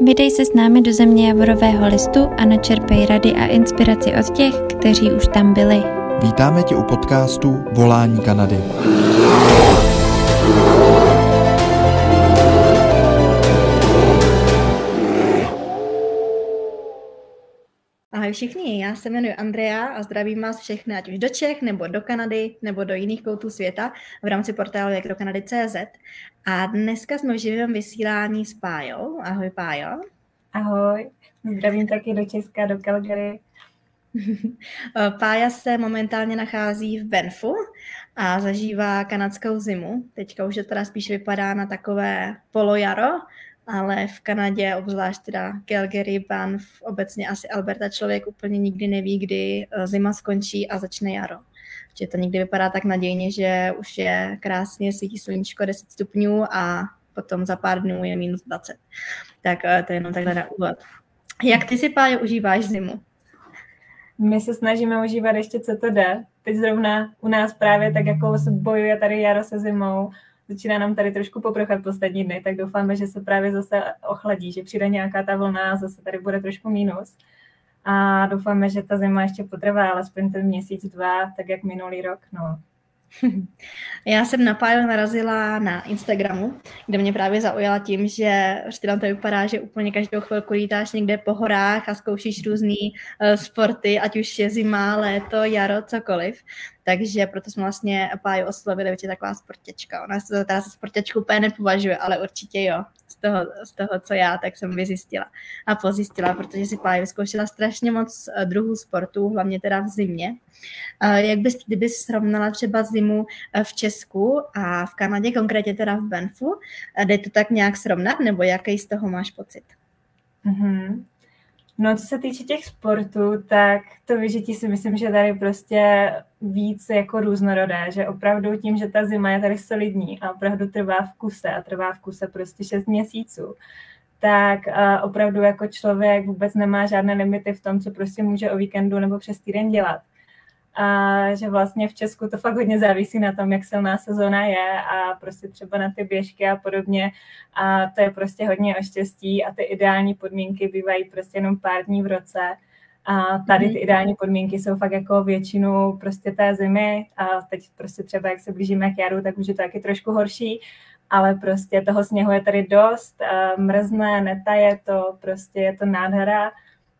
Vydej se s námi do země javorového listu a načerpej rady a inspiraci od těch, kteří už tam byli. Vítáme tě u podcastu Volání Kanady. Ahoj všichni, já se jmenuji Andrea a zdravím vás všechny, ať už do Čech, nebo do Kanady, nebo do jiných koutů světa v rámci portálu jak do Kanady.cz. A dneska jsme v živém vysílání s Pájou. Ahoj Pájo. Ahoj, zdravím taky do Česka, do Calgary. Pája se momentálně nachází v Benfu a zažívá kanadskou zimu. Teďka už to teda spíš vypadá na takové polojaro, ale v Kanadě, obzvlášť teda Calgary, Banff, obecně asi Alberta, člověk úplně nikdy neví, kdy eh, zima skončí a začne jaro. Že to někdy vypadá tak nadějně, že už je krásně svítí sluníčko 10 stupňů a potom za pár dnů je minus 20. Tak eh, to je jenom takhle na úvod. Jak ty si, Pájo, užíváš zimu? My se snažíme užívat ještě, co to jde. Teď zrovna u nás právě tak jako bojuje tady jaro se zimou, začíná nám tady trošku poprchat poslední dny, tak doufáme, že se právě zase ochladí, že přijde nějaká ta vlna a zase tady bude trošku mínus. A doufáme, že ta zima ještě potrvá alespoň ten měsíc, dva, tak jak minulý rok. No, Já jsem na Pájo narazila na Instagramu, kde mě právě zaujala tím, že prostě tam to vypadá, že úplně každou chvilku lítáš někde po horách a zkoušíš různé uh, sporty, ať už je zima, léto, jaro, cokoliv. Takže proto jsme vlastně Páju oslovili, že je taková sportěčka. Ona se teda za sportěčku úplně nepovažuje, ale určitě jo. Z toho, z toho, co já, tak jsem vyzjistila a pozjistila, protože si Páju vyzkoušela strašně moc eh, druhů sportů, hlavně teda v zimě. Uh, jak bys, kdyby srovnala třeba zimu eh, v Česku a v Kanadě, konkrétně teda v Benfu, jde to tak nějak srovnat, nebo jaký z toho máš pocit? Mm-hmm. No, co se týče těch sportů, tak to vyžití si myslím, že tady prostě víc jako různorodé, že opravdu tím, že ta zima je tady solidní a opravdu trvá v kuse a trvá v kuse prostě 6 měsíců, tak uh, opravdu jako člověk vůbec nemá žádné limity v tom, co prostě může o víkendu nebo přes týden dělat a že vlastně v Česku to fakt hodně závisí na tom, jak silná sezóna je a prostě třeba na ty běžky a podobně. A to je prostě hodně o štěstí a ty ideální podmínky bývají prostě jenom pár dní v roce. A tady ty mhm. ideální podmínky jsou fakt jako většinu prostě té zimy. A teď prostě třeba jak se blížíme k jaru, tak už je to taky trošku horší, ale prostě toho sněhu je tady dost, mrzne, netaje to, prostě je to nádhera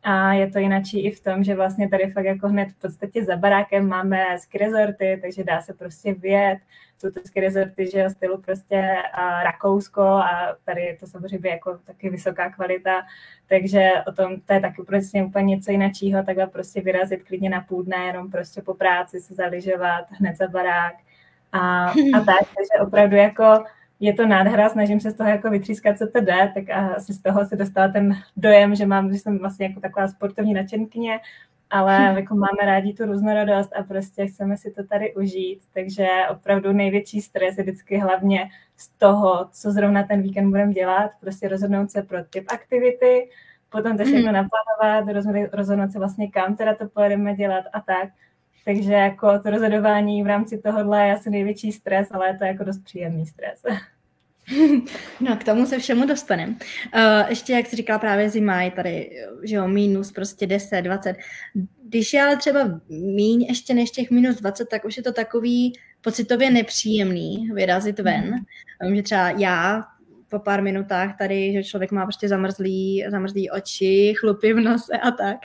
a je to jinačí i v tom, že vlastně tady fakt jako hned v podstatě za barákem máme ski rezorty, takže dá se prostě vyjet. Jsou to ski rezorty, že stylu prostě a Rakousko a tady je to samozřejmě jako taky vysoká kvalita, takže o tom to je taky prostě úplně něco jinačího, takhle prostě vyrazit klidně na půl dne, jenom prostě po práci se zaližovat hned za barák a, a tak, takže opravdu jako je to nádhera, snažím se z toho jako vytřískat, co to jde, tak asi z toho se dostala ten dojem, že mám, že jsem vlastně jako taková sportovní nadšenkyně, ale hm. jako máme rádi tu různorodost a prostě chceme si to tady užít, takže opravdu největší stres je vždycky hlavně z toho, co zrovna ten víkend budeme dělat, prostě rozhodnout se pro typ aktivity, potom to všechno hm. naplánovat, rozhodnout se vlastně kam teda to pojedeme dělat a tak. Takže jako to rozhodování v rámci tohohle je asi největší stres, ale je to jako dost příjemný stres. No, k tomu se všemu dostaneme. Uh, ještě, jak jsi říkala, právě zima je tady, že jo, minus prostě 10, 20. Když je ale třeba míň ještě než těch minus 20, tak už je to takový pocitově nepříjemný vyrazit ven. Mm. Vím, že třeba já po pár minutách tady, že člověk má prostě zamrzlý, zamrzlý oči, chlupy v nose a tak.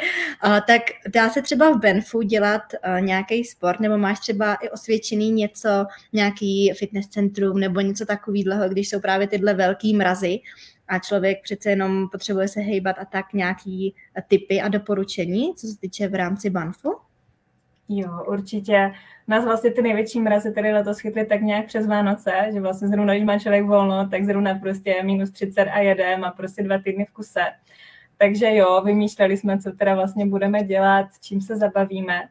A, tak dá se třeba v Benfu dělat uh, nějaký sport, nebo máš třeba i osvědčený něco, nějaký fitness centrum nebo něco takového, když jsou právě tyhle velký mrazy a člověk přece jenom potřebuje se hejbat a tak nějaký typy a doporučení, co se týče v rámci Banfu? Jo, určitě. Nás vlastně ty největší mrazy tady letos chytly tak nějak přes Vánoce, že vlastně zrovna, když má člověk volno, tak zrovna prostě minus 30 a jedem a prostě dva týdny v kuse. Takže jo, vymýšleli jsme, co teda vlastně budeme dělat, s čím se zabavíme.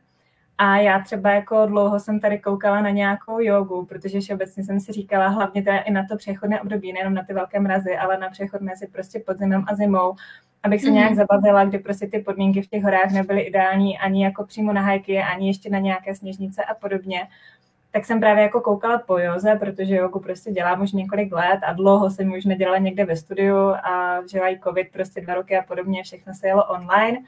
A já třeba jako dlouho jsem tady koukala na nějakou jogu, protože všeobecně jsem si říkala, hlavně teda i na to přechodné období, nejenom na ty velké mrazy, ale na přechod mezi prostě podzimem a zimou, abych se nějak mhm. zabavila, kdy prostě ty podmínky v těch horách nebyly ideální ani jako přímo na hajky, ani ještě na nějaké sněžnice a podobně. tak jsem právě jako koukala po joze, protože jogu prostě dělám už několik let a dlouho jsem už nedělala někde ve studiu a že covid prostě dva roky a podobně, všechno se jelo online.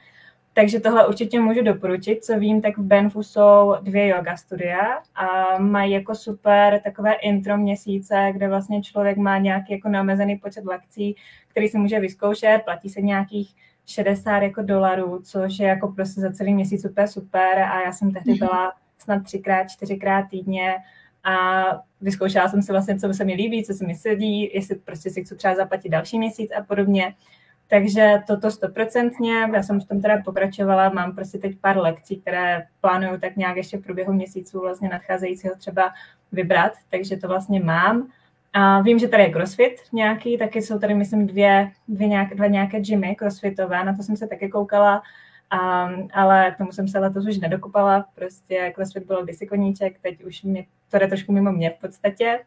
Takže tohle určitě můžu doporučit. Co vím, tak v Benfu jsou dvě yoga studia a mají jako super takové intro měsíce, kde vlastně člověk má nějaký jako neomezený počet lekcí, který si může vyzkoušet, platí se nějakých 60 jako dolarů, což je jako prostě za celý měsíc super super a já jsem tehdy mhm. byla snad třikrát, čtyřikrát týdně a vyzkoušela jsem si vlastně, co se mi líbí, co se mi sedí, jestli prostě si chci třeba zaplatit další měsíc a podobně. Takže toto stoprocentně, já jsem v tom teda pokračovala, mám prostě teď pár lekcí, které plánuju tak nějak ještě v průběhu měsíců vlastně nadcházejícího třeba vybrat, takže to vlastně mám. A vím, že tady je crossfit nějaký, taky jsou tady, myslím, dvě, dvě nějaké, dva nějaké gymy crossfitové, na to jsem se taky koukala, um, ale k tomu jsem se letos už nedokupala, prostě crossfit byl kdysi koníček, teď už mě, to jde trošku mimo mě v podstatě.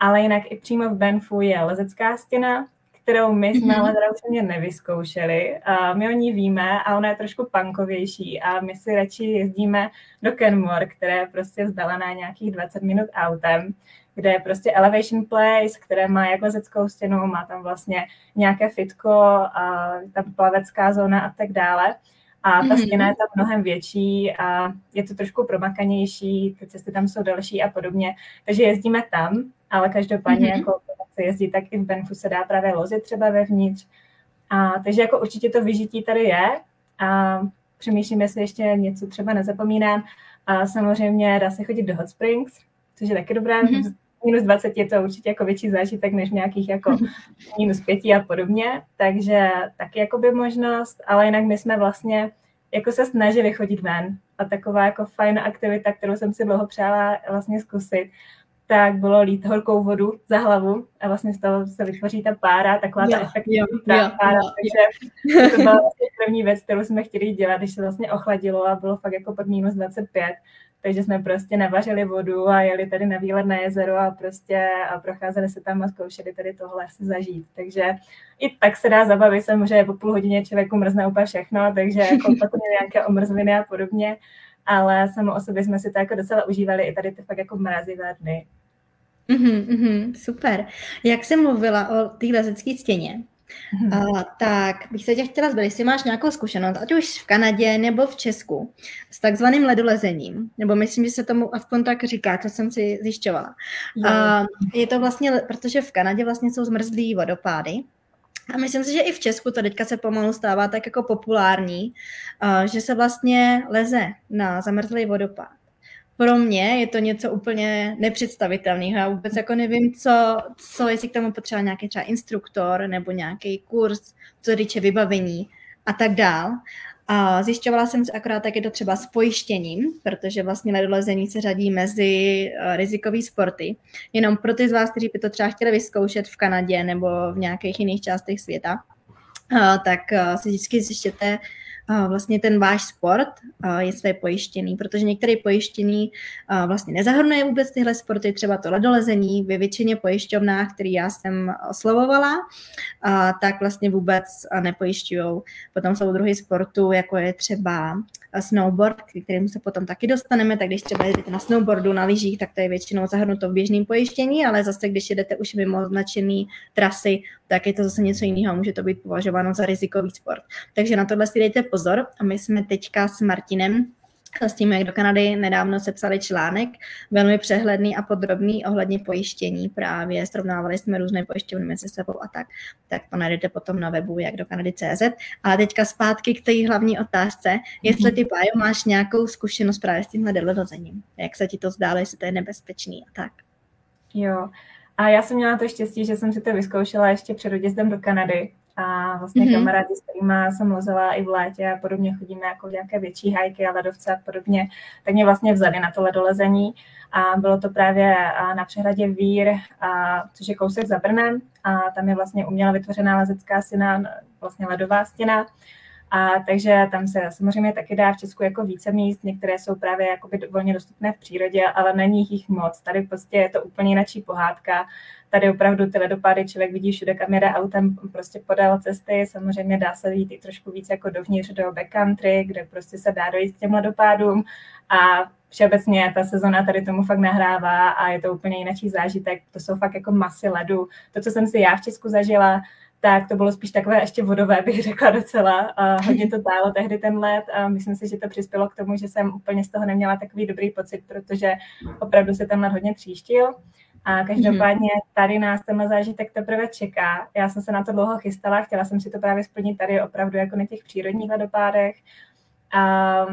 Ale jinak i přímo v Benfu je lezecká stěna, kterou my jsme ale teda úplně nevyzkoušeli. A my o ní víme a ona je trošku punkovější a my si radši jezdíme do Kenmore, které je prostě vzdálená nějakých 20 minut autem, kde je prostě elevation place, které má jak lezeckou stěnu, má tam vlastně nějaké fitko, a tam plavecká zóna a tak dále. A ta mm-hmm. stěna je tam mnohem větší a je to trošku promakanější, ty cesty tam jsou delší a podobně. Takže jezdíme tam, ale každopádně mm-hmm. jako se jezdí, tak i v Benfu se dá právě lozit třeba vevnitř. A, takže jako určitě to vyžití tady je a přemýšlím, jestli ještě něco třeba nezapomínám. A samozřejmě dá se chodit do Hot Springs, což je taky dobré. Mm-hmm. Minus 20 je to určitě jako větší zážitek než nějakých jako minus 5 a podobně, takže taky jako by možnost, ale jinak my jsme vlastně jako se snažili chodit ven a taková jako fajn aktivita, kterou jsem si dlouho přála vlastně zkusit, tak bylo lít horkou vodu za hlavu a vlastně z toho se vytvoří ta pára, taková ta efektivní pára, jo, takže to byla vlastně první věc, kterou jsme chtěli dělat, když se vlastně ochladilo a bylo fakt jako pod minus 25, takže jsme prostě navařili vodu a jeli tady na výlet na jezero a prostě a procházeli se tam a zkoušeli tady tohle si zažít. Takže i tak se dá zabavit, samozřejmě po půl hodině člověku mrzne úplně všechno, takže jako patrně nějaké omrzliny a podobně, ale samo o sobě jsme si to jako docela užívali i tady ty fakt jako mrazivé dny. Mm-hmm, super. Jak jsem mluvila o té lezecké stěně. Uh, tak bych se tě chtěla zbavit, jestli máš nějakou zkušenost, ať už v Kanadě nebo v Česku, s takzvaným ledolezením, nebo myslím, že se tomu aspoň tak říká, co jsem si zjišťovala. Uh, je to vlastně, protože v Kanadě vlastně jsou zmrzlý vodopády, a myslím si, že i v Česku to teďka se pomalu stává tak jako populární, uh, že se vlastně leze na zamrzlý vodopád pro mě je to něco úplně nepředstavitelného. Já vůbec jako nevím, co, co jestli k tomu potřeba nějaký třeba instruktor nebo nějaký kurz, co týče vybavení a tak dál. A zjišťovala jsem si akorát, tak je to třeba s pojištěním, protože vlastně ledolezení se řadí mezi uh, rizikové sporty. Jenom pro ty z vás, kteří by to třeba chtěli vyzkoušet v Kanadě nebo v nějakých jiných částech světa, uh, tak uh, si vždycky zjištěte, vlastně ten váš sport je své pojištěný, protože některý pojištěný vlastně nezahrnuje vůbec tyhle sporty, třeba to ledolezení ve většině pojišťovnách, který já jsem oslovovala, tak vlastně vůbec nepojišťují. Potom jsou druhy sportu, jako je třeba snowboard, k kterému se potom taky dostaneme, tak když třeba jdete na snowboardu, na lyžích, tak to je většinou zahrnuto v běžném pojištění, ale zase když jedete už mimo označené trasy, tak je to zase něco jiného, může to být považováno za rizikový sport. Takže na tohle si dejte pozor a my jsme teďka s Martinem s tím, jak do Kanady nedávno sepsali článek, velmi přehledný a podrobný ohledně pojištění právě. Srovnávali jsme různé pojišťovny mezi sebou a tak. Tak to najdete potom na webu, jak do Kanady CZ. Ale teďka zpátky k té hlavní otázce, jestli ty, Pájo, máš nějakou zkušenost právě s tímhle deledozením. Jak se ti to zdálo, jestli to je nebezpečný a tak. Jo, a já jsem měla to štěstí, že jsem si to vyzkoušela ještě před odjezdem do Kanady. A vlastně mm-hmm. kamarádi, s kterými jsem lozila i v létě a podobně, chodíme jako nějaké větší hajky a ledovce a podobně, tak mě vlastně vzali na to ledolezení a bylo to právě na přehradě Vír, a, což je kousek za Brnem a tam je vlastně uměle vytvořená lezecká stěna, vlastně ledová stěna a takže tam se samozřejmě taky dá v Česku jako více míst, některé jsou právě jakoby volně dostupné v přírodě, ale není jich moc. Tady prostě je to úplně jináčí pohádka. Tady opravdu ty ledopády člověk vidí všude, kam jede autem prostě podél cesty. Samozřejmě dá se jít i trošku víc jako dovnitř do backcountry, kde prostě se dá dojít k těm ledopádům a všeobecně ta sezona tady tomu fakt nahrává a je to úplně jiný zážitek. To jsou fakt jako masy ledu. To, co jsem si já v Česku zažila, tak to bylo spíš takové ještě vodové, bych řekla docela. A hodně to tálo tehdy ten let a myslím si, že to přispělo k tomu, že jsem úplně z toho neměla takový dobrý pocit, protože opravdu se ten let hodně tříštil. A každopádně tady nás ten zážitek teprve čeká. Já jsem se na to dlouho chystala, chtěla jsem si to právě splnit tady opravdu jako na těch přírodních ledopádech. A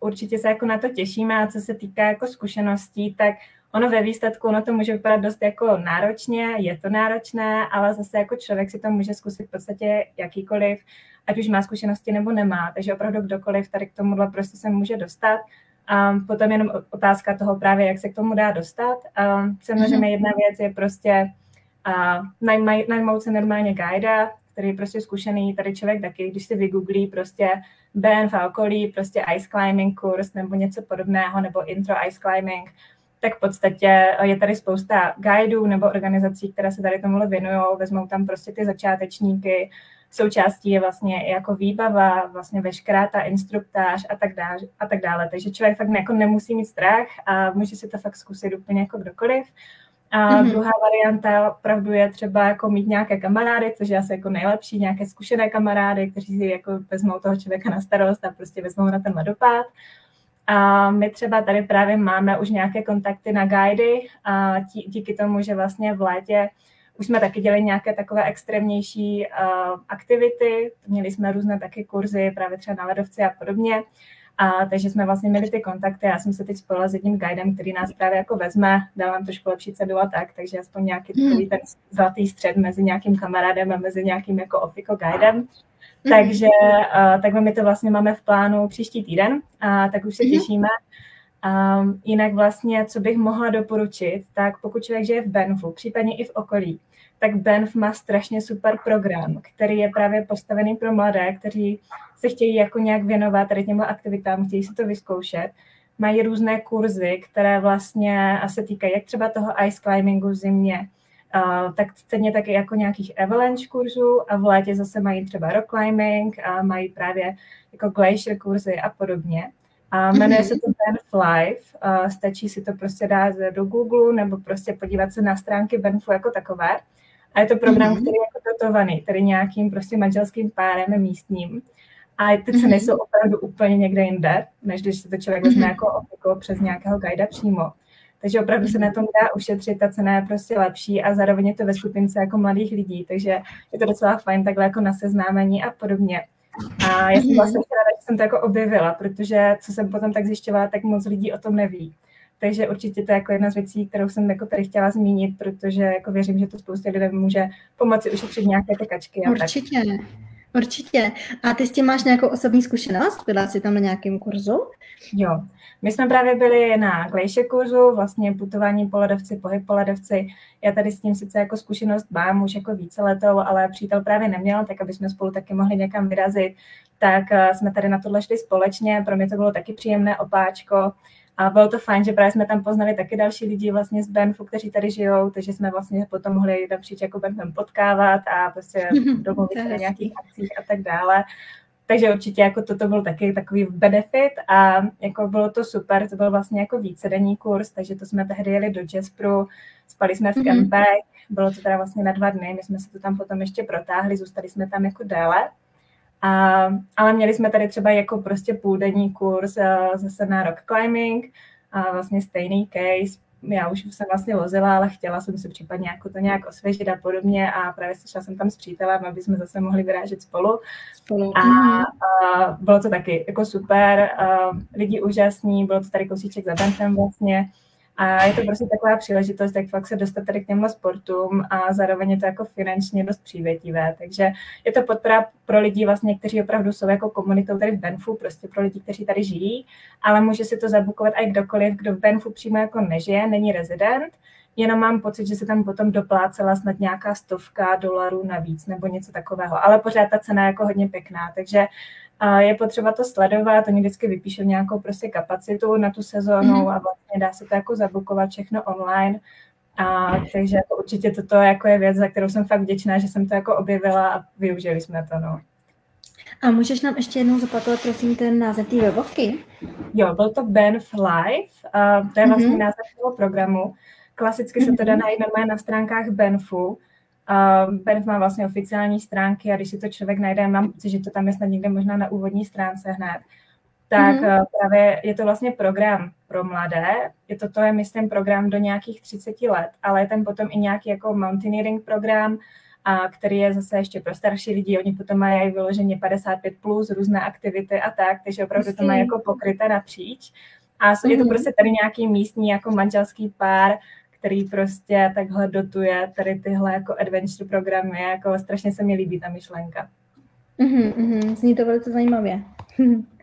určitě se jako na to těšíme a co se týká jako zkušeností, tak ono ve výsledku, ono to může vypadat dost jako náročně, je to náročné, ale zase jako člověk si to může zkusit v podstatě jakýkoliv, ať už má zkušenosti nebo nemá, takže opravdu kdokoliv tady k tomuhle prostě se může dostat. A potom jenom otázka toho právě, jak se k tomu dá dostat. A samozřejmě mhm. jedna věc je prostě a najmout se normálně guida, který je prostě zkušený tady člověk taky, když si vygooglí prostě BNF okolí, prostě ice climbing kurz nebo něco podobného, nebo intro ice climbing, tak v podstatě je tady spousta guidů nebo organizací, které se tady tomuhle věnují, vezmou tam prostě ty začátečníky, součástí je vlastně i jako výbava, vlastně veškerá ta instruktáž a tak dále. A tak dále. Takže člověk fakt jako nemusí mít strach a může si to fakt zkusit úplně jako kdokoliv. A mm-hmm. druhá varianta opravdu je třeba jako mít nějaké kamarády, což je asi jako nejlepší, nějaké zkušené kamarády, kteří si jako vezmou toho člověka na starost a prostě vezmou na ten ledopád. A my třeba tady právě máme už nějaké kontakty na guidy a díky tomu, že vlastně v létě už jsme taky dělali nějaké takové extrémnější uh, aktivity, měli jsme různé taky kurzy, právě třeba na ledovci a podobně. A takže jsme vlastně měli ty kontakty. Já jsem se teď spojila s jedním guidem, který nás právě jako vezme, dá nám trošku lepší cenu a tak, takže aspoň nějaký hmm. takový ten zlatý střed mezi nějakým kamarádem a mezi nějakým jako ofiko guidem. Hmm. Takže uh, takhle my to vlastně máme v plánu příští týden, a tak už se hmm. těšíme. Um, jinak vlastně, co bych mohla doporučit, tak pokud člověk žije v Benfu, případně i v okolí, tak Benf má strašně super program, který je právě postavený pro mladé, kteří se chtějí jako nějak věnovat tady těmhle aktivitám, chtějí si to vyzkoušet. Mají různé kurzy, které vlastně se týkají jak třeba toho ice climbingu v zimě, tak stejně taky jako nějakých avalanche kurzů a v létě zase mají třeba rock climbing a mají právě jako glacier kurzy a podobně. A jmenuje se to Benf Live. Uh, stačí si to prostě dát do Google nebo prostě podívat se na stránky Benfu jako takové. A je to program, mm-hmm. který je jako dotovaný, tedy nějakým prostě manželským párem místním. A ty ceny mm-hmm. jsou opravdu úplně někde jinde, než když se to člověk vezme jako přes nějakého guida přímo. Takže opravdu se na tom dá ušetřit, ta cena je prostě lepší a zároveň je to ve skupince jako mladých lidí, takže je to docela fajn takhle jako na seznámení a podobně. A já jsem mhm. vlastně ráda, že jsem to jako objevila, protože co jsem potom tak zjišťovala, tak moc lidí o tom neví. Takže určitě to je jako jedna z věcí, kterou jsem jako tady chtěla zmínit, protože jako věřím, že to spoustě lidem může pomoci ušetřit nějaké ty kačky. A Určitě. Tak. Určitě. A ty s tím máš nějakou osobní zkušenost? Byla jsi tam na nějakém kurzu? Jo. My jsme právě byli na Glacier kurzu, vlastně putování po ledovci, pohyb po ledovci. Já tady s tím sice jako zkušenost mám už jako více letou, ale přítel právě neměl, tak aby jsme spolu taky mohli někam vyrazit. Tak eh, jsme tady na tohle šli společně, pro mě to bylo taky příjemné opáčko. A bylo to fajn, že právě jsme tam poznali taky další lidi vlastně z Benfu, kteří tady žijou, takže jsme vlastně potom mohli napříč jako Benfem potkávat a prostě domluvit na nějakých akcích a tak dále. Takže určitě jako toto byl taky takový benefit a jako bylo to super, to byl vlastně jako vícedenní kurz, takže to jsme tehdy jeli do Jaspru, spali jsme v mm-hmm. kempech, bylo to teda vlastně na dva dny, my jsme se to tam potom ještě protáhli, zůstali jsme tam jako déle. A, ale měli jsme tady třeba jako prostě půldenní kurz zase na rock climbing, a vlastně stejný case, já už jsem vlastně lozila, ale chtěla jsem si případně jako to nějak osvěžit a podobně a právě slyšela jsem tam s přítelem, aby jsme zase mohli vyrážet spolu. spolu. A, a bylo to taky jako super, a lidi úžasní, bylo to tady kousíček za Bentem vlastně a je to prostě taková příležitost, jak fakt se dostat tady k těmhle sportům a zároveň je to jako finančně dost přívětivé. Takže je to podpora pro lidi vlastně, kteří opravdu jsou jako komunitou tady v Benfu, prostě pro lidi, kteří tady žijí, ale může si to zabukovat i kdokoliv, kdo v Benfu přímo jako nežije, není rezident, jenom mám pocit, že se tam potom doplácela snad nějaká stovka dolarů navíc nebo něco takového, ale pořád ta cena je jako hodně pěkná, takže a je potřeba to sledovat, oni vždycky vypíšou nějakou prostě kapacitu na tu sezónu mm-hmm. a vlastně dá se to jako zabukovat všechno online. A takže jako určitě toto jako je věc, za kterou jsem fakt vděčná, že jsem to jako objevila a využili jsme to. No. A můžeš nám ještě jednou zopakovat, prosím, ten název té webovky? Jo, byl to Benf Live, uh, to je vlastně mm-hmm. název toho programu. Klasicky se to dá mhm. najít normálně na stránkách Benfu. Uh, Benf má vlastně oficiální stránky a když si to člověk najde, mám pocit, že to tam je snad někde možná na úvodní stránce hned, tak mm-hmm. právě je to vlastně program pro mladé. Je to, to je, myslím, program do nějakých 30 let, ale je tam potom i nějaký jako mountaineering program, a který je zase ještě pro starší lidi. Oni potom mají vyloženě 55 plus, různé aktivity a tak, takže opravdu to mají jako pokryté napříč. A je to mhm. prostě tady nějaký místní jako manželský pár, který prostě takhle dotuje tady tyhle jako adventure programy. Jako strašně se mi líbí ta myšlenka. Mm-hmm, mm-hmm. Zní to velice zajímavě.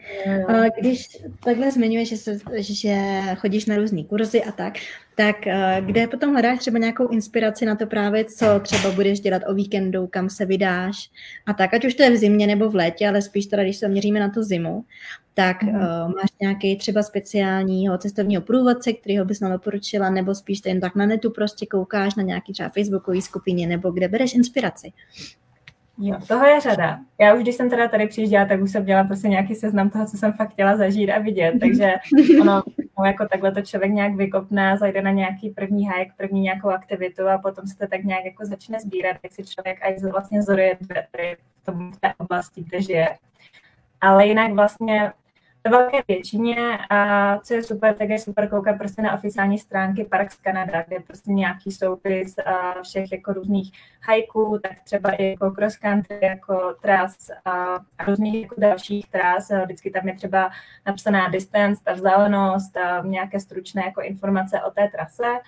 Když takhle zmiňuješ, že, se, že chodíš na různé kurzy a tak, tak kde potom hledáš třeba nějakou inspiraci na to právě, co třeba budeš dělat o víkendu, kam se vydáš a tak, ať už to je v zimě nebo v létě, ale spíš teda, když se měříme na tu zimu, tak mm. uh, máš nějaký třeba speciálního cestovního průvodce, kterýho bys nám doporučila, nebo spíš jen tak na netu prostě koukáš na nějaký třeba facebookový skupině, nebo kde bereš inspiraci? Jo, toho je řada. Já už, když jsem teda tady přijížděla, tak už jsem dělala prostě nějaký seznam toho, co jsem fakt chtěla zažít a vidět, takže ono, no, jako takhle to člověk nějak vykopne, zajde na nějaký první hike, první nějakou aktivitu a potom se to tak nějak jako začne sbírat, jak si člověk aj vlastně zorientuje v tom, v té oblasti, kde žije. Ale jinak vlastně ve velké většině a co je super, tak je super koukat prostě na oficiální stránky Parks Canada, kde prostě nějaký soupis a všech jako různých hajků, tak třeba i jako cross country, jako tras a, různých jako dalších tras. Vždycky tam je třeba napsaná distance, ta vzdálenost a nějaké stručné jako informace o té trase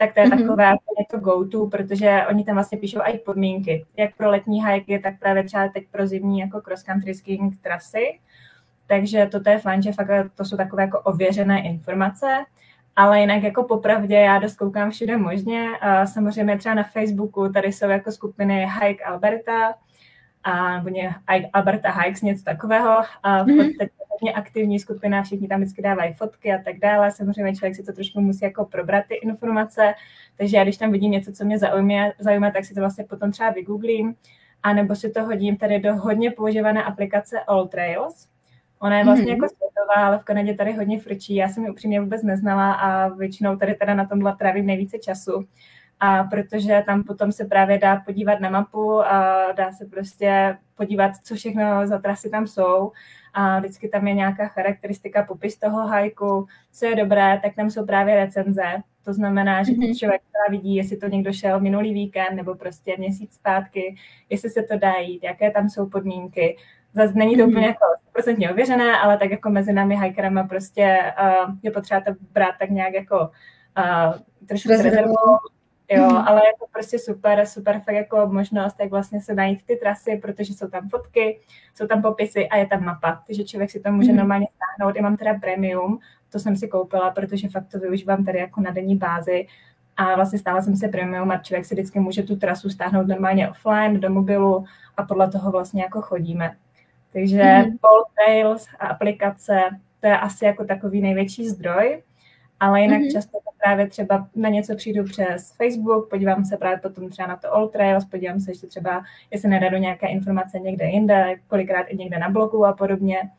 tak to je mm-hmm. takové jako go-to, protože oni tam vlastně píšou i podmínky, jak pro letní hajky, tak právě třeba teď pro zimní jako cross country skiing trasy. Takže toto je fajn, že fakt to jsou takové jako ověřené informace, ale jinak jako popravdě já dost koukám všude možně. A samozřejmě třeba na Facebooku tady jsou jako skupiny Hike Alberta, a, nebo ně, Alberta Hikes, něco takového. A v mhm. podstatě hodně aktivní skupina, všichni tam vždycky dávají fotky a tak dále. Samozřejmě člověk si to trošku musí jako probrat ty informace, takže já když tam vidím něco, co mě zaujme, zaujme tak si to vlastně potom třeba vygooglím, a nebo si to hodím tady do hodně používané aplikace All Trails, Ona je vlastně mm-hmm. jako světová, ale v Kanadě tady hodně frčí. Já jsem ji upřímně vůbec neznala a většinou tady teda na tomhle trávím nejvíce času. A protože tam potom se právě dá podívat na mapu a dá se prostě podívat, co všechno za trasy tam jsou. A vždycky tam je nějaká charakteristika, popis toho hajku, co je dobré, tak tam jsou právě recenze. To znamená, že mm-hmm. člověk vidí, jestli to někdo šel minulý víkend nebo prostě měsíc zpátky, jestli se to dá jít, jaké tam jsou podmínky. Zase není to úplně mhm. jako procentně ověřené, ale tak jako mezi námi hikerama prostě uh, je potřeba to brát tak nějak jako uh, trošku s rezervou. Jo, mm. ale je to prostě super, super fakt jako možnost, jak vlastně se najít ty trasy, protože jsou tam fotky, jsou tam popisy a je tam mapa, takže člověk si to může mm. normálně stáhnout. I mám teda premium, to jsem si koupila, protože fakt to využívám tady jako na denní bázi a vlastně stála jsem se premium a člověk si vždycky může tu trasu stáhnout normálně offline do mobilu a podle toho vlastně jako chodíme. Takže mm-hmm. Trails a aplikace, to je asi jako takový největší zdroj, ale jinak mm-hmm. často právě třeba na něco přijdu přes Facebook, podívám se právě potom třeba na to All Trails, podívám se ještě třeba, jestli nedá do nějaké informace někde jinde, kolikrát i někde na blogu a podobně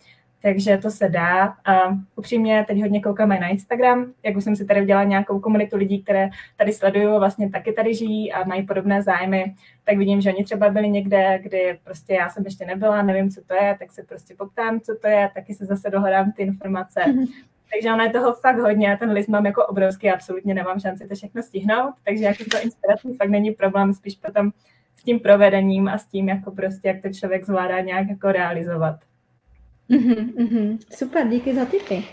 takže to se dá. A upřímně teď hodně koukáme na Instagram, jak už jsem si tady udělala nějakou komunitu lidí, které tady sledují, vlastně taky tady žijí a mají podobné zájmy, tak vidím, že oni třeba byli někde, kdy prostě já jsem ještě nebyla, nevím, co to je, tak se prostě poptám, co to je, taky se zase dohledám ty informace. Mm-hmm. Takže ono je toho fakt hodně, ten list mám jako obrovský, absolutně nemám šanci to všechno stihnout, takže jako to inspirací fakt není problém, spíš potom s tím provedením a s tím, jako prostě, jak to člověk zvládá nějak jako realizovat. Mm-hmm, mm-hmm. Super, díky za tipy.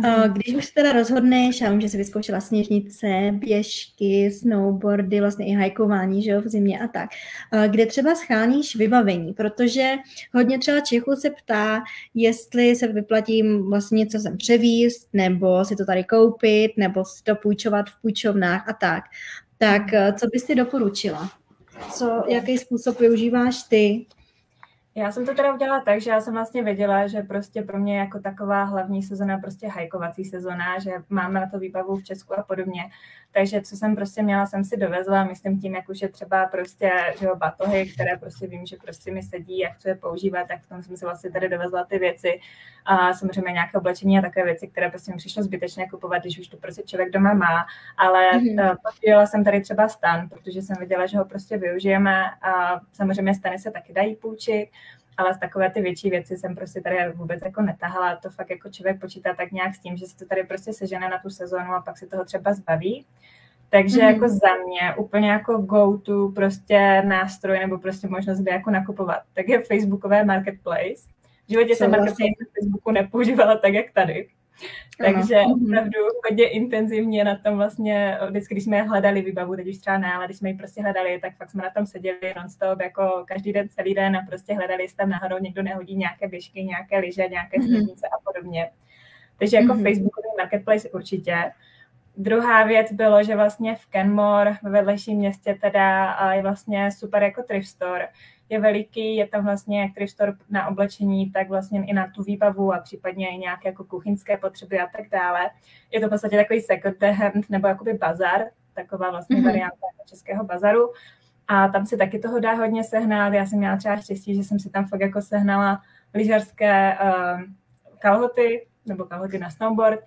Mm-hmm. Když už se teda rozhodneš, já vím, že jsi vyzkoušela sněžnice, běžky, snowboardy, vlastně i hajkování, že jo, v zimě a tak. Kde třeba scháníš vybavení, protože hodně třeba Čechů se ptá, jestli se vyplatí vlastně něco sem převíst, nebo si to tady koupit, nebo si to půjčovat v půjčovnách a tak. Tak co bys ty doporučila? Co, jaký způsob využíváš ty? Já jsem to teda udělala tak, že já jsem vlastně věděla, že prostě pro mě jako taková hlavní sezona prostě hajkovací sezona, že máme na to výbavu v Česku a podobně. Takže co jsem prostě měla, jsem si dovezla, myslím tím, jak už je třeba prostě, že jo, batohy, které prostě vím, že prostě mi sedí a chci je používat, tak v tom jsem si vlastně tady dovezla ty věci. A samozřejmě nějaké oblečení a takové věci, které prostě mi přišlo zbytečně kupovat, když už to prostě člověk doma má. Ale mm-hmm. jsem tady třeba stan, protože jsem viděla, že ho prostě využijeme a samozřejmě stany se taky dají půjčit ale z takové ty větší věci jsem prostě tady vůbec jako netahala. To fakt jako člověk počítá tak nějak s tím, že se to tady prostě sežene na tu sezonu a pak se toho třeba zbaví. Takže mm. jako za mě úplně jako go-to prostě nástroj nebo prostě možnost, kde jako nakupovat, tak je Facebookové marketplace. V životě jsem marketplace na Facebooku nepoužívala tak, jak tady. Takže. Mhm. opravdu hodně intenzivně na tom vlastně, vždycky, když jsme hledali výbavu, teď už třeba ne, ale když jsme ji prostě hledali, tak fakt jsme na tom seděli non-stop, jako každý den, celý den a prostě hledali, jestli tam náhodou někdo nehodí nějaké běžky, nějaké lyže, nějaké mhm. sněžnice a podobně. Takže jako mm-hmm. Facebookový marketplace určitě. Druhá věc bylo, že vlastně v Kenmore, ve vedlejším městě teda je vlastně super jako thrift store, je veliký, je tam vlastně jak thrift na oblečení, tak vlastně i na tu výbavu a případně i nějaké jako kuchyňské potřeby a tak dále. Je to v podstatě takový second hand nebo jakoby bazar, taková vlastně mm-hmm. varianta českého bazaru. A tam se taky toho dá hodně sehnat. Já jsem měla třeba štěstí, že jsem si tam fakt jako sehnala lyžařské uh, kalhoty nebo kalhoty na snowboard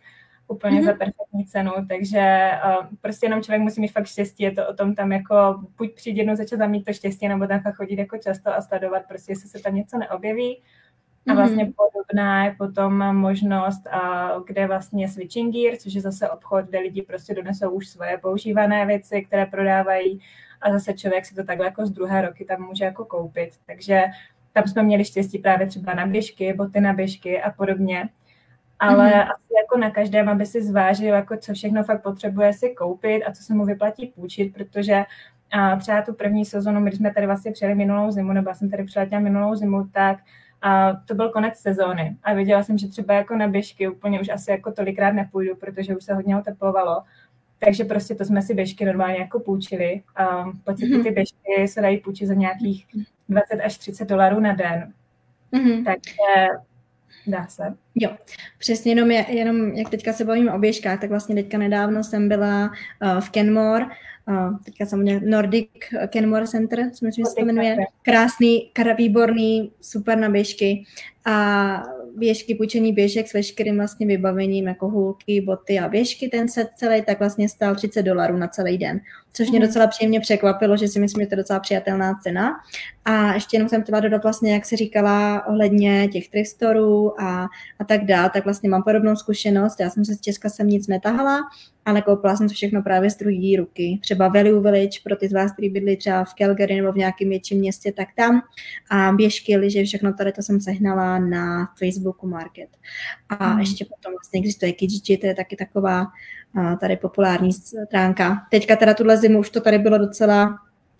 úplně mm-hmm. za perfektní cenu, takže uh, prostě jenom člověk musí mít fakt štěstí, je to o tom tam jako buď přijít jednou začít tam mít to štěstí, nebo tam fakt chodit jako často a sledovat, prostě jestli se tam něco neobjeví. A vlastně mm-hmm. podobná je potom možnost, uh, kde vlastně switching gear, což je zase obchod, kde lidi prostě donesou už svoje používané věci, které prodávají a zase člověk si to takhle jako z druhé roky tam může jako koupit. Takže tam jsme měli štěstí právě třeba na běžky, boty na běžky a podobně ale mm-hmm. asi jako na každém, aby si zvážil, jako co všechno fakt potřebuje si koupit a co se mu vyplatí půjčit, protože a třeba tu první sezonu, když jsme tady vlastně přijeli minulou zimu, nebo já jsem tady přiletěla minulou zimu, tak a to byl konec sezóny a věděla jsem, že třeba jako na běžky úplně už asi jako tolikrát nepůjdu, protože už se hodně oteplovalo. Takže prostě to jsme si běžky normálně jako půjčili. A v podstatě mhm. ty běžky se dají půjčit za nějakých 20 až 30 dolarů na den. Mm-hmm. Takže Dá se. Jo, přesně jenom, je, jenom jak teďka se bavíme o běžkách, tak vlastně teďka nedávno jsem byla uh, v Kenmore, uh, teďka samozřejmě Nordic Kenmore Center, si myslím, že se to jmenuje, krásný, výborný, super na běžky. A běžky, půjčení běžek s veškerým vlastně vybavením, jako hůlky, boty a běžky, ten set celý, tak vlastně stál 30 dolarů na celý den, což mě docela příjemně překvapilo, že si myslím, že to je docela přijatelná cena. A ještě jenom jsem chtěla dodat vlastně, jak se říkala ohledně těch tristorů a, a tak dále, tak vlastně mám podobnou zkušenost. Já jsem se z Česka sem nic netahala, ale koupila jsem to všechno právě z druhé ruky. Třeba Value Village pro ty z vás, kteří bydli třeba v Calgary nebo v nějakém větším městě, tak tam. A běžky, liže, všechno tady to jsem sehnala na Facebooku Market. A mm. ještě potom vlastně existuje Kijiji, to je taky taková tady populární stránka. Teďka teda tuhle zimu už to tady bylo docela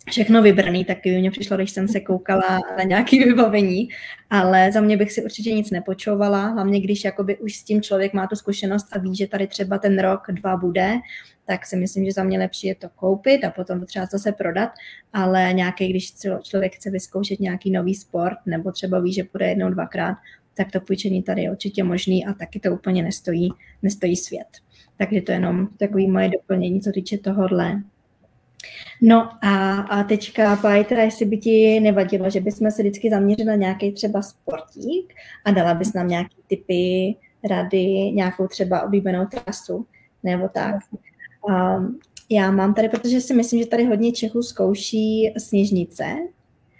všechno vybraný, taky mě přišlo, když jsem se koukala na nějaké vybavení, ale za mě bych si určitě nic nepočovala, hlavně když jakoby už s tím člověk má tu zkušenost a ví, že tady třeba ten rok, dva bude, tak si myslím, že za mě lepší je to koupit a potom to třeba zase prodat, ale nějaký, když člověk chce vyzkoušet nějaký nový sport nebo třeba ví, že bude jednou, dvakrát, tak to půjčení tady je určitě možný a taky to úplně nestojí, nestojí svět. Takže to je jenom takový moje doplnění, co týče tohohle. No a, a teďka, Pajtra, jestli by ti nevadilo, že bychom se vždycky zaměřili na nějaký třeba sportík a dala bys nám nějaké typy, rady, nějakou třeba oblíbenou trasu nebo tak. Um, já mám tady, protože si myslím, že tady hodně Čechů zkouší sněžnice,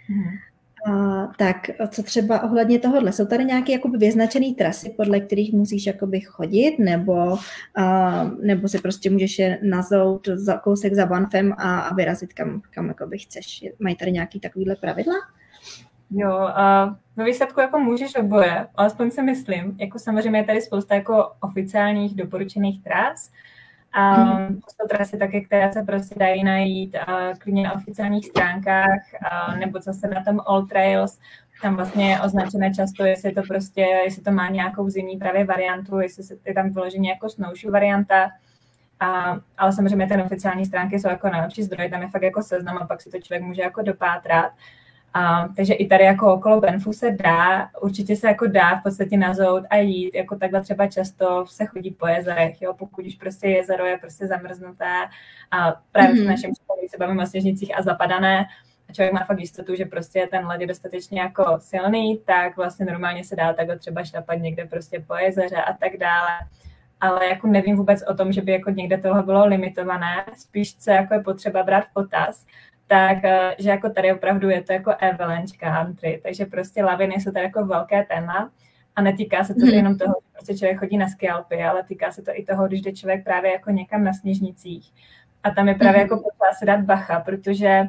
hmm. A, tak co třeba ohledně tohohle? Jsou tady nějaké jakoby vyznačené trasy, podle kterých musíš jakoby chodit, nebo, a, nebo si prostě můžeš je nazout za kousek za Banfem a, a vyrazit kam, kam jakoby chceš? Mají tady nějaké takovéhle pravidla? Jo, a ve výsledku jako můžeš oboje, alespoň si myslím. Jako samozřejmě je tady spousta jako oficiálních doporučených tras, a mm. to jsou trasy také, které se prostě dají najít a klidně na oficiálních stránkách a, nebo zase na tom All Trails, tam vlastně je označené často, jestli to prostě, jestli to má nějakou zimní právě variantu, jestli se, je tam vyloženě jako snowshoe varianta, a, ale samozřejmě ty oficiální stránky jsou jako nejlepší zdroj, tam je fakt jako seznam a pak si to člověk může jako dopátrat. A, takže i tady jako okolo Benfu se dá, určitě se jako dá v podstatě nazout a jít, jako takhle třeba často se chodí po jezerech, jo, pokud už prostě jezero je prostě zamrznuté a právě mm-hmm. v našem škole se bavíme o sněžnicích a zapadané, a člověk má fakt jistotu, že prostě ten led je dostatečně jako silný, tak vlastně normálně se dá takhle třeba šlapat někde prostě po jezeře a tak dále. Ale jako nevím vůbec o tom, že by jako někde toho bylo limitované, spíš co jako je potřeba brát v potaz, tak eh, že jako tady opravdu je to jako avalanche country, takže prostě laviny jsou tady jako velké téma a netýká se to hmm. jenom toho, že prostě člověk chodí na skialpy, ale týká se to i toho, když jde člověk právě jako někam na sněžnicích. A tam je právě hmm. jako potřeba se dát bacha, protože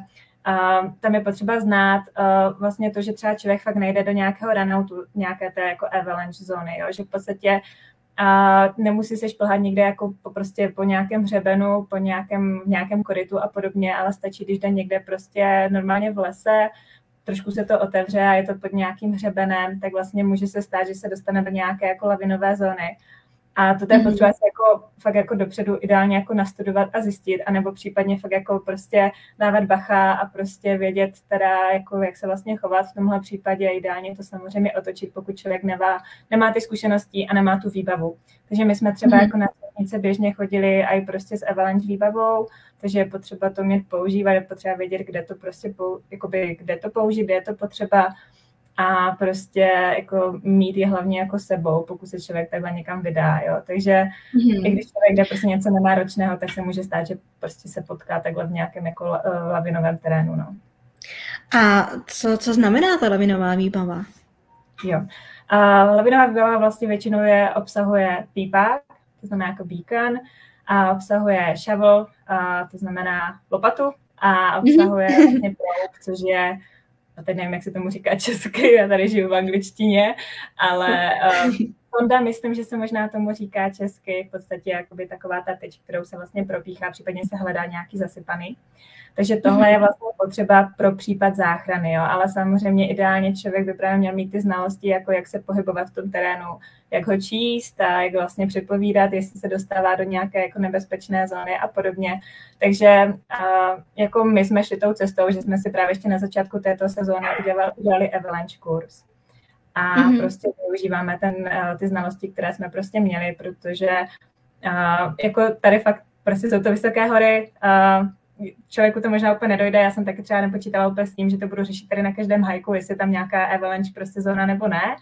uh, tam je potřeba znát uh, vlastně to, že třeba člověk fakt nejde do nějakého runoutu, nějaké té jako avalanche zóny, jo? že v podstatě a nemusí se šplhat někde jako po, prostě po nějakém hřebenu, po nějakém, nějakém korytu a podobně, ale stačí, když jde někde prostě normálně v lese, trošku se to otevře a je to pod nějakým hřebenem, tak vlastně může se stát, že se dostane do nějaké jako lavinové zóny. A to je mhm. potřeba se jako fakt jako dopředu ideálně jako nastudovat a zjistit, anebo případně fakt jako prostě dávat bacha a prostě vědět teda, jako jak se vlastně chovat v tomhle případě. Ideálně to samozřejmě otočit, pokud člověk nemá, nemá ty zkušenosti a nemá tu výbavu. Takže my jsme třeba mm-hmm. jako na silnice běžně chodili i prostě s avalanche výbavou, takže je potřeba to mít používat, je potřeba vědět, kde to prostě, pou, jakoby, kde to použít, kde je to potřeba a prostě jako mít je hlavně jako sebou, pokud se člověk takhle někam vydá, jo. Takže mm-hmm. i když člověk jde prostě něco nenáročného, tak se může stát, že prostě se potká takhle v nějakém jako lavinovém terénu, no. A co, co znamená ta lavinová výbava? Jo. A lavinová výbava vlastně většinou je, obsahuje pípák, to znamená jako beacon, a obsahuje shovel, a to znamená lopatu, a obsahuje vlastně prouk, což je a teď nevím, jak se tomu říká česky, já tady žiju v angličtině, ale uh, Honda, myslím, že se možná tomu říká česky, v podstatě jakoby taková ta teč, kterou se vlastně propíchá, případně se hledá nějaký zasypaný. Takže tohle je vlastně potřeba pro případ záchrany, jo? ale samozřejmě ideálně člověk by právě měl mít ty znalosti, jako jak se pohybovat v tom terénu, jak ho číst a jak vlastně předpovídat, jestli se dostává do nějaké jako nebezpečné zóny a podobně. Takže a, jako my jsme šli tou cestou, že jsme si právě ještě na začátku této sezóny udělali, udělali avalanche kurz. A mm-hmm. prostě využíváme ten, ty znalosti, které jsme prostě měli, protože a, jako tady fakt prostě jsou to vysoké hory, a, člověku to možná úplně nedojde, já jsem taky třeba nepočítala úplně s tím, že to budu řešit tady na každém hajku, jestli tam nějaká avalanche prostě zóna nebo ne,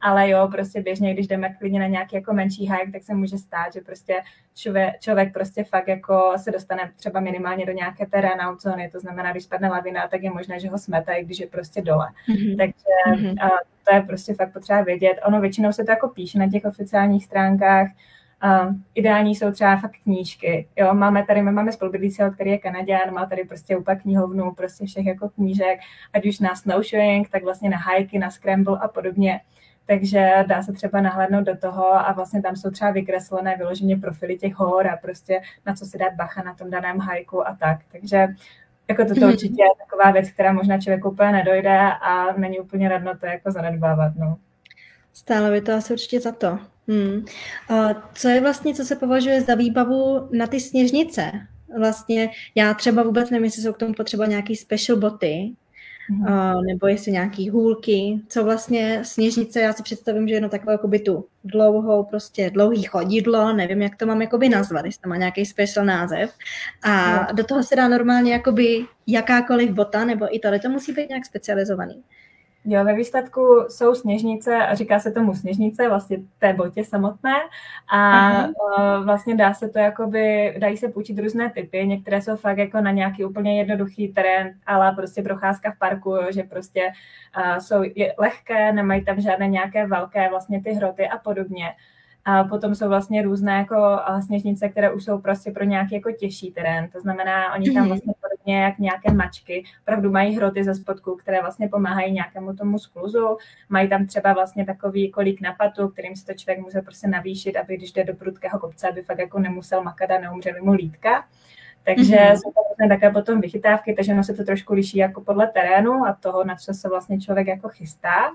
ale jo, prostě běžně, když jdeme klidně na nějaký jako menší hike, tak se může stát, že prostě člověk, člověk prostě fakt jako se dostane třeba minimálně do nějaké té run zóny, to znamená, když spadne lavina, tak je možné, že ho smete, i když je prostě dole. Mm-hmm. Takže mm-hmm. A to je prostě fakt potřeba vědět. Ono většinou se to jako píše na těch oficiálních stránkách, Uh, ideální jsou třeba fakt knížky. Jo, máme tady, my máme spolubydlícího, který je Kanaděn, má tady prostě úplně knihovnu, prostě všech jako knížek, ať už na snowshoeing, tak vlastně na hajky, na scramble a podobně. Takže dá se třeba nahlédnout do toho a vlastně tam jsou třeba vykreslené vyloženě profily těch hor a prostě na co si dát bacha na tom daném hajku a tak. Takže jako toto mm-hmm. určitě je taková věc, která možná člověk úplně nedojde a není úplně radno to jako zanedbávat. No. Stále by to asi určitě za to. Hmm. A co je vlastně, co se považuje za výbavu na ty sněžnice? Vlastně já třeba vůbec nevím, jestli jsou k tomu potřeba nějaký special boty, mm-hmm. nebo jestli nějaký hůlky, co vlastně sněžnice, já si představím, že jenom takové jakoby tu dlouhou, prostě dlouhý chodidlo, nevím, jak to mám jakoby nazvat, jestli to má nějaký special název. A no. do toho se dá normálně jakoby jakákoliv bota, nebo i tohle to musí být nějak specializovaný. Jo, ve výsledku jsou sněžnice, a říká se tomu sněžnice, vlastně té botě samotné a uh, vlastně dá se to jakoby, dají se půjčit různé typy, některé jsou fakt jako na nějaký úplně jednoduchý terén, ale prostě procházka v parku, jo, že prostě uh, jsou lehké, nemají tam žádné nějaké velké vlastně ty hroty a podobně. A potom jsou vlastně různé jako sněžnice, které už jsou prostě pro nějaký jako těžší terén. To znamená, oni tam mhm. Vlastně jak nějaké mačky, opravdu mají hroty ze spodku, které vlastně pomáhají nějakému tomu skluzu. Mají tam třeba vlastně takový kolík na patu, kterým se to člověk může prostě navýšit, aby když jde do prudkého kopce, aby fakt jako nemusel makat a neumřeli mu lítka. Takže mm-hmm. jsou to vlastně také potom vychytávky, takže ono se to trošku liší jako podle terénu a toho, na co se vlastně člověk jako chystá.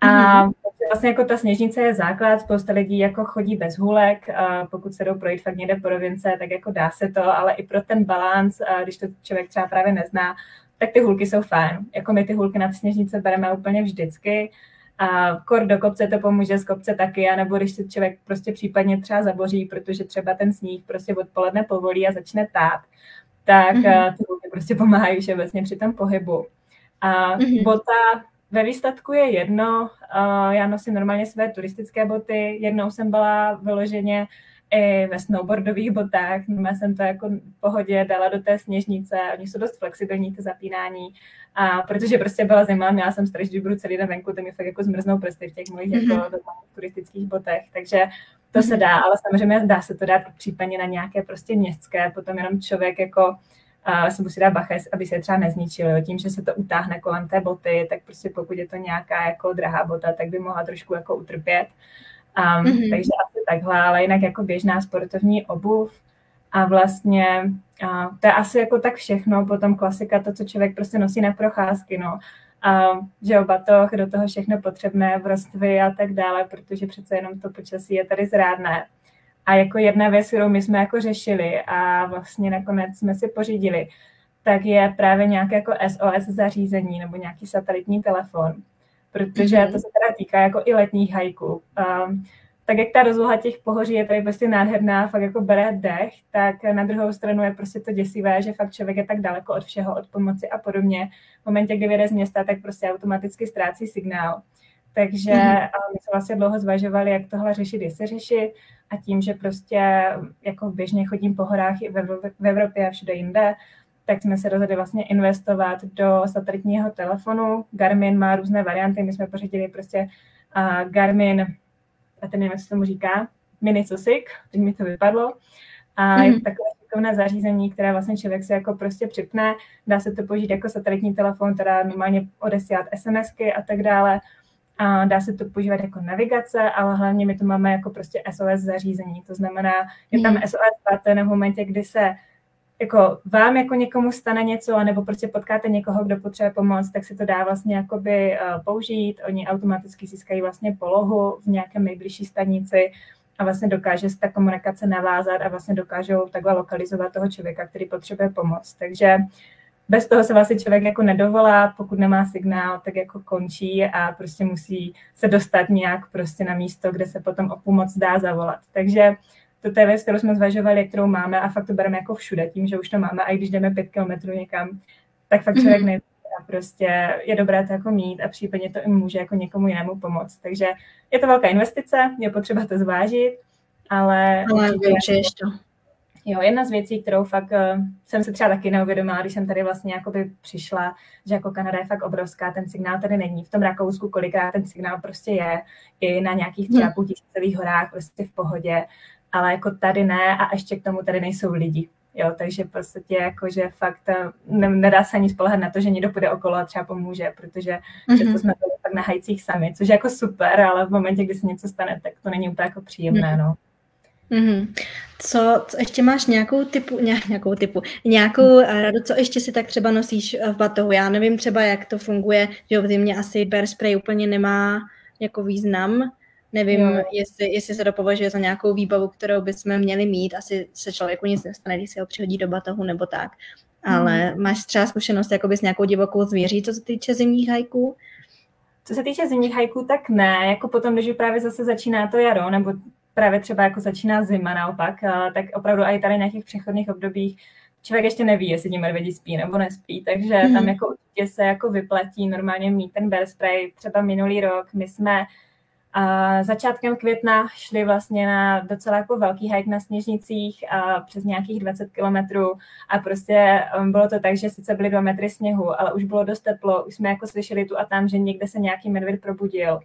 A mm-hmm. Vlastně jako ta sněžnice je základ, spousta lidí jako chodí bez hulek, a pokud se jdou projít fakt někde po rovince, tak jako dá se to, ale i pro ten balans, když to člověk třeba právě nezná, tak ty hulky jsou fajn. Jako my ty hulky na sněžnice bereme úplně vždycky. A kor do kopce to pomůže, z kopce taky, anebo když se člověk prostě případně třeba zaboří, protože třeba ten sníh prostě odpoledne povolí a začne tát, tak mm-hmm. ty hulky prostě pomáhají všeobecně při tom pohybu. A mm-hmm. bota ve výsledku je jedno, uh, já nosím normálně své turistické boty, jednou jsem byla vyloženě i ve snowboardových botách, já jsem to jako v pohodě dala do té sněžnice, oni jsou dost flexibilní, ty zapínání, a protože prostě byla zima, měla jsem strach, že budu celý den venku, to mi fakt jako zmrznou prsty v těch mojich mm-hmm. jako turistických botech, takže to se mhm. dá, ale samozřejmě dá se to dát případně na nějaké prostě městské, potom jenom člověk jako a se musí dát bacha, aby se třeba nezničili. Tím, že se to utáhne kolem té boty, tak prostě pokud je to nějaká jako drahá bota, tak by mohla trošku jako utrpět. Um, mm-hmm. Takže asi takhle, ale jinak jako běžná sportovní obuv a vlastně a to je asi jako tak všechno, potom klasika, to, co člověk prostě nosí na procházky, no. A že jo, batoh, do toho všechno potřebné, vrstvy a tak dále, protože přece jenom to počasí je tady zrádné. A jako jedna věc, kterou my jsme jako řešili a vlastně nakonec jsme si pořídili, tak je právě nějaké jako SOS zařízení nebo nějaký satelitní telefon, protože mm-hmm. to se teda týká jako i letních hajků. Um, tak jak ta rozloha těch pohoří je tady prostě nádherná, fakt jako bere dech, tak na druhou stranu je prostě to děsivé, že fakt člověk je tak daleko od všeho, od pomoci a podobně. V momentě, kdy vyjde z města, tak prostě automaticky ztrácí signál. Takže mm-hmm. my jsme vlastně dlouho zvažovali, jak tohle řešit, jestli řešit a tím, že prostě jako běžně chodím po horách i v Evropě a všude jinde, tak jsme se rozhodli vlastně investovat do satelitního telefonu. Garmin má různé varianty, my jsme pořídili prostě uh, Garmin, a ten nevím, co tomu říká, Mini Susik, teď mi to vypadlo. A mm. je to mhm. takové šikovné zařízení, které vlastně člověk se jako prostě připne, dá se to použít jako satelitní telefon, teda normálně odesílat SMSky a tak dále a dá se to používat jako navigace, ale hlavně my to máme jako prostě SOS zařízení. To znamená, je tam. SOS button v momentě, kdy se jako vám jako někomu stane něco, anebo prostě potkáte někoho, kdo potřebuje pomoc, tak se to dá vlastně jakoby uh, použít. Oni automaticky získají vlastně polohu v nějaké nejbližší stanici a vlastně dokáže se ta komunikace navázat a vlastně dokážou takhle lokalizovat toho člověka, který potřebuje pomoc. Takže bez toho se vlastně člověk jako nedovolá, pokud nemá signál, tak jako končí a prostě musí se dostat nějak prostě na místo, kde se potom o pomoc dá zavolat. Takže to je věc, kterou jsme zvažovali, kterou máme a fakt to bereme jako všude, tím, že už to máme a i když jdeme pět kilometrů někam, tak fakt člověk mm-hmm. a prostě je dobré to jako mít a případně to i může jako někomu jinému pomoct. Takže je to velká investice, je potřeba to zvážit, ale... Ale určitě to. Jo, jedna z věcí, kterou fakt uh, jsem se třeba taky neuvědomila, když jsem tady vlastně jakoby přišla, že jako Kanada je fakt obrovská, ten signál tady není. V tom Rakousku kolikrát ten signál prostě je, i na nějakých třeba hmm. půltisícových horách prostě v pohodě, ale jako tady ne a ještě k tomu tady nejsou lidi. Jo, takže v podstatě jako, že fakt eh, ne, nedá se ani spolehat na to, že někdo půjde okolo a třeba pomůže, protože mm-hmm. často jsme byli tak na hajcích sami, což je jako super, ale v momentě, kdy se něco stane, tak to není úplně jako příjemné, mm-hmm. no. Mm-hmm. Co, co ještě máš nějakou typu, nějakou typu, nějakou eh, radu, co ještě si tak třeba nosíš eh, v batohu? Já nevím třeba, jak to funguje, že v zimě asi bear spray úplně nemá jako význam. Nevím, jo. jestli, jestli se to považuje za nějakou výbavu, kterou bychom měli mít. Asi se člověku nic nestane, když si ho přihodí do batohu nebo tak. Ale hmm. máš třeba zkušenost jakoby s nějakou divokou zvěří, co se týče zimních hajků? Co se týče zimních hajků, tak ne. Jako potom, když právě zase začíná to jaro, nebo právě třeba jako začíná zima naopak, tak opravdu i tady na těch přechodných obdobích člověk ještě neví, jestli ti medvědi spí nebo nespí, takže mm. tam jako určitě se jako vyplatí normálně mít ten bear spray. Třeba minulý rok my jsme a začátkem května šli vlastně na docela jako velký hike na sněžnicích a přes nějakých 20 kilometrů a prostě um, bylo to tak, že sice byly dva metry sněhu, ale už bylo dost teplo, už jsme jako slyšeli tu a tam, že někde se nějaký medvěd probudil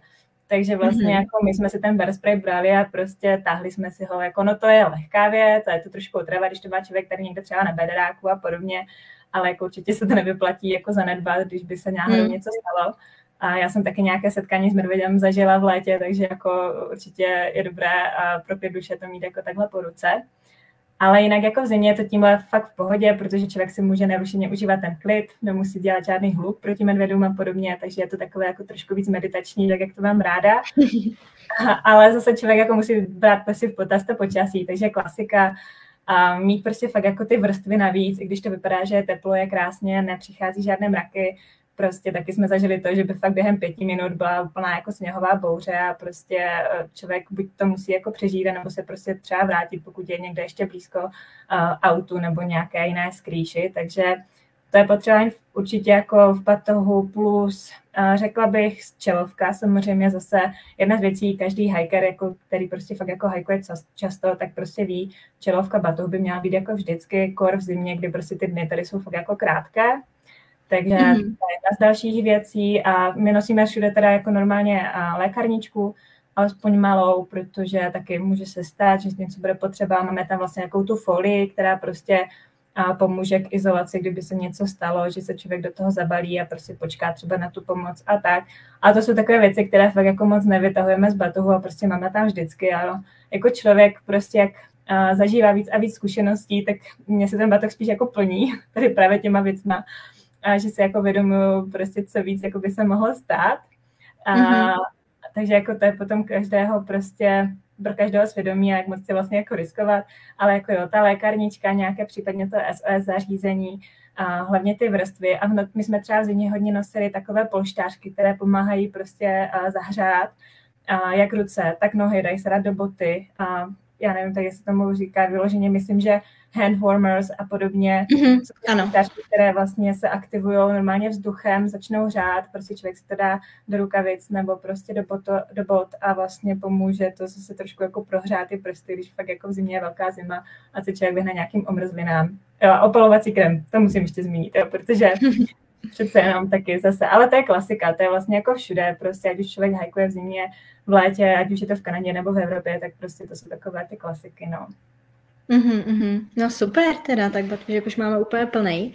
takže vlastně mm-hmm. jako my jsme si ten bear spray brali a prostě táhli jsme si ho, jako no to je lehká věc, a je to trošku otrava, když to má člověk tady někde třeba na bederáku a podobně, ale jako určitě se to nevyplatí jako zanedbat, když by se náhodou mm. něco stalo. A já jsem taky nějaké setkání s medvědem zažila v létě, takže jako určitě je dobré pro pět duše to mít jako takhle po ruce. Ale jinak jako v zimě je to tímhle fakt v pohodě, protože člověk si může nerušeně užívat ten klid, nemusí dělat žádný hluk proti medvědům a podobně, takže je to takové jako trošku víc meditační, tak jak to mám ráda. Ale zase člověk jako musí brát prostě v potaz to počasí, takže klasika, a mít prostě fakt jako ty vrstvy navíc, i když to vypadá, že je teplo, je krásně, nepřichází žádné mraky, prostě taky jsme zažili to, že by fakt během pěti minut byla úplná jako sněhová bouře a prostě eh, člověk buď to musí jako přežít, nebo se prostě třeba vrátit, pokud je někde ještě blízko uh, autu nebo nějaké jiné skrýši, takže to je potřeba určitě jako v batohu plus uh, řekla bych čelovka samozřejmě zase jedna z věcí, každý hiker, jako, který prostě fakt jako hajkuje často, tak prostě ví, čelovka batoh by měla být jako vždycky kor v zimě, kdy prostě ty dny tady jsou fakt jako krátké, takže mm-hmm. to je jedna z dalších věcí a my nosíme všude teda jako normálně lékarničku, alespoň malou, protože taky může se stát, že něco bude potřeba. Máme tam vlastně nějakou tu folii, která prostě a pomůže k izolaci, kdyby se něco stalo, že se člověk do toho zabalí a prostě počká třeba na tu pomoc a tak. A to jsou takové věci, které fakt jako moc nevytahujeme z batohu a prostě máme tam vždycky. A jako člověk prostě jak zažívá víc a víc zkušeností, tak mě se ten batoh spíš jako plní, tady právě těma věcma a že si jako vědomuju prostě, co víc jako by se mohlo stát. A, mm-hmm. Takže jako to je potom každého prostě pro každého svědomí, jak moc si vlastně jako riskovat, ale jako jo, ta lékárnička, nějaké případně to SOS zařízení, a hlavně ty vrstvy. A my jsme třeba v zimě hodně nosili takové polštářky, které pomáhají prostě zahřát a jak ruce, tak nohy, dají se dát do boty. A já nevím, tak jestli tomu říká vyloženě, myslím, že hand warmers a podobně. Mm-hmm, ano. Ptáčky, které vlastně se aktivují normálně vzduchem, začnou řád, prostě člověk se to dá do rukavic nebo prostě do, boto, do bot a vlastně pomůže to zase trošku jako prohřát ty prsty, když fakt jako v zimě je velká zima a se člověk vyhne nějakým omrzlinám. Jo, opalovací krem, to musím ještě zmínit, jo, protože přece jenom taky zase, ale to je klasika, to je vlastně jako všude, prostě ať už člověk hajkuje v zimě, v létě, ať už je to v Kanadě nebo v Evropě, tak prostě to jsou takové ty klasiky, no. Mm-hmm. No super teda, tak protože už máme úplně plný.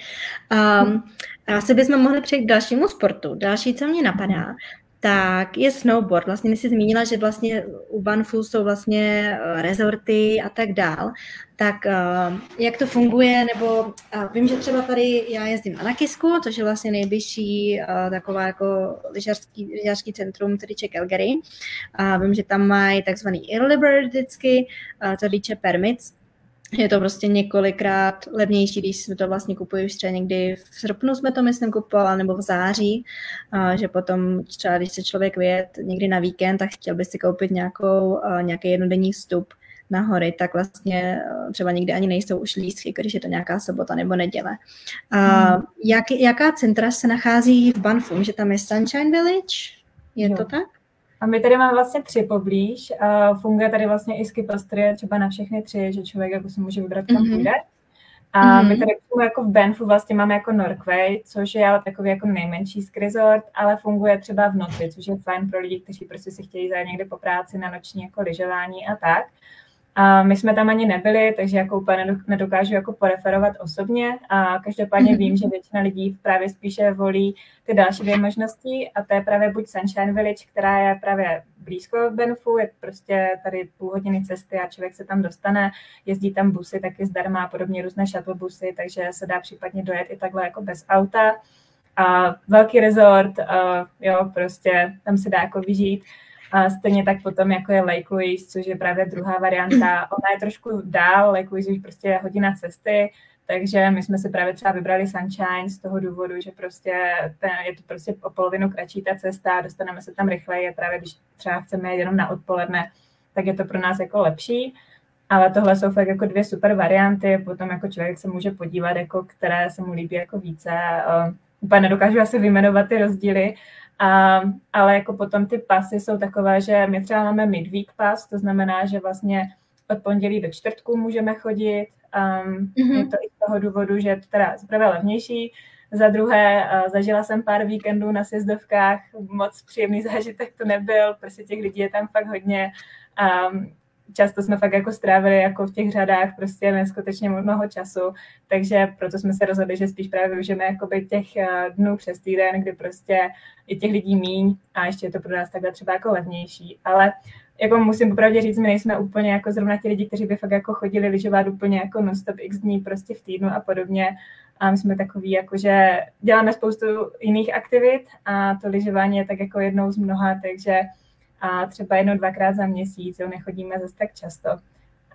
Um, asi bychom mohli přejít k dalšímu sportu. Další, co mě napadá, tak je snowboard. Vlastně jsi zmínila, že vlastně u Banfu jsou vlastně eh, rezorty a tak dál. Tak uh, jak to funguje, nebo uh, vím, že třeba tady já jezdím na Nakisku, což je vlastně nejbližší taková jako lyžařský, lyžařský centrum, tedy Czech Calgary. Uh, vím, že tam mají takzvaný early vždycky, co týče permits, je to prostě několikrát levnější, když jsme to vlastně kupují už třeba někdy v srpnu jsme to myslím kupovali, nebo v září, a že potom třeba když se člověk vyjet někdy na víkend, tak chtěl by si koupit nějakou, nějaký jednodenní vstup na hory, tak vlastně třeba někdy ani nejsou už lístky, když je to nějaká sobota nebo neděle. A hmm. jak, jaká centra se nachází v Banfu? Že tam je Sunshine Village? Je jo. to tak? A my tady máme vlastně tři poblíž. A funguje tady vlastně i skipastry třeba na všechny tři, že člověk jako si může vybrat, kam mm-hmm. půjde. A mm-hmm. my tady jako v Banfu vlastně máme jako Norquay, což je ale takový jako nejmenší ski resort, ale funguje třeba v noci, což je fajn pro lidi, kteří prostě si chtějí zajít někde po práci na noční jako lyžování a tak. A my jsme tam ani nebyli, takže jako úplně nedokážu jako poreferovat osobně. A každopádně vím, že většina lidí právě spíše volí ty další dvě možnosti a to je právě buď Sunshine Village, která je právě blízko Benfu, je prostě tady půl hodiny cesty a člověk se tam dostane, jezdí tam busy taky zdarma a podobně různé shuttle busy, takže se dá případně dojet i takhle jako bez auta. A velký resort, a jo, prostě tam se dá jako vyžít. A stejně tak potom jako je Lake Louise, což je právě druhá varianta. Ona je trošku dál, Lake Louise už prostě je hodina cesty, takže my jsme si právě třeba vybrali Sunshine z toho důvodu, že prostě ten, je to prostě o polovinu kratší ta cesta, dostaneme se tam rychleji a právě když třeba chceme jít jenom na odpoledne, tak je to pro nás jako lepší. Ale tohle jsou fakt jako dvě super varianty, potom jako člověk se může podívat, jako které se mu líbí jako více. Uh, úplně nedokážu asi vyjmenovat ty rozdíly, a, ale jako potom ty pasy jsou takové, že my třeba máme midweek pas, to znamená, že vlastně od pondělí do čtvrtku můžeme chodit. Um, mm-hmm. Je to i z toho důvodu, že je to teda zaprvé levnější, za druhé, uh, zažila jsem pár víkendů na sjezdovkách, moc příjemný zážitek to nebyl, prostě těch lidí je tam fakt hodně. Um, často jsme fakt jako strávili jako v těch řadách prostě neskutečně mnoho času, takže proto jsme se rozhodli, že spíš právě využijeme jakoby těch eh, dnů přes týden, kdy prostě je těch lidí míň a ještě je to pro nás takhle třeba jako levnější, ale jako musím popravdě říct, my nejsme úplně jako zrovna ti lidi, kteří by fakt jako chodili lyžovat úplně jako non-stop x dní prostě v týdnu a podobně. A my jsme takový, jako že děláme spoustu jiných aktivit a to lyžování je tak jako jednou z mnoha, takže a třeba jednou, dvakrát za měsíc, jo, nechodíme zase tak často.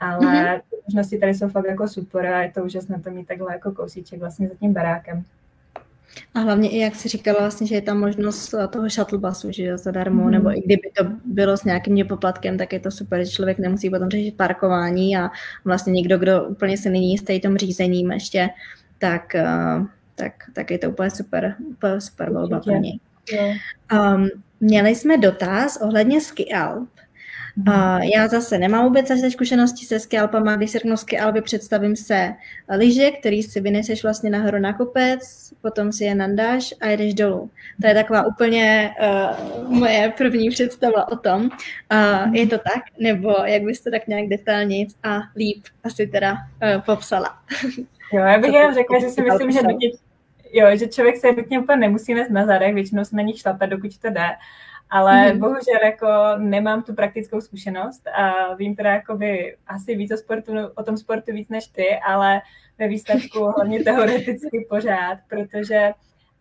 ale mm-hmm. možnosti tady jsou fakt jako super a je to úžasné to mít takhle jako kousíček vlastně za tím barákem. A hlavně i jak jsi říkala vlastně, že je tam možnost toho shuttle busu, že jo, zadarmo, mm. nebo i kdyby to bylo s nějakým poplatkem, tak je to super, že člověk nemusí potom řešit parkování a vlastně někdo, kdo úplně se není jistý tom řízením ještě, tak, uh, tak, tak je to úplně super, úplně super volba pro něj. Um, měli jsme dotaz ohledně ski Alp. Uh, já zase nemám vůbec až zkušenosti se skialpama. Když se řeknu skialpy, představím se lyže, který si vyneseš vlastně nahoru na kopec, potom si je nandáš a jedeš dolů. To je taková úplně uh, moje první představa o tom. Uh, je to tak? Nebo jak byste tak nějak detailně a líp asi teda uh, popsala? Jo, já bych jenom řekla, že si myslím, že jo, že člověk se nutně úplně nemusí nést na zadech, většinou se na nich šlape, dokud to jde ale mm-hmm. bohužel jako nemám tu praktickou zkušenost a vím teda jakoby asi víc o, sportu, o tom sportu víc než ty, ale ve výsledku hlavně teoreticky pořád, protože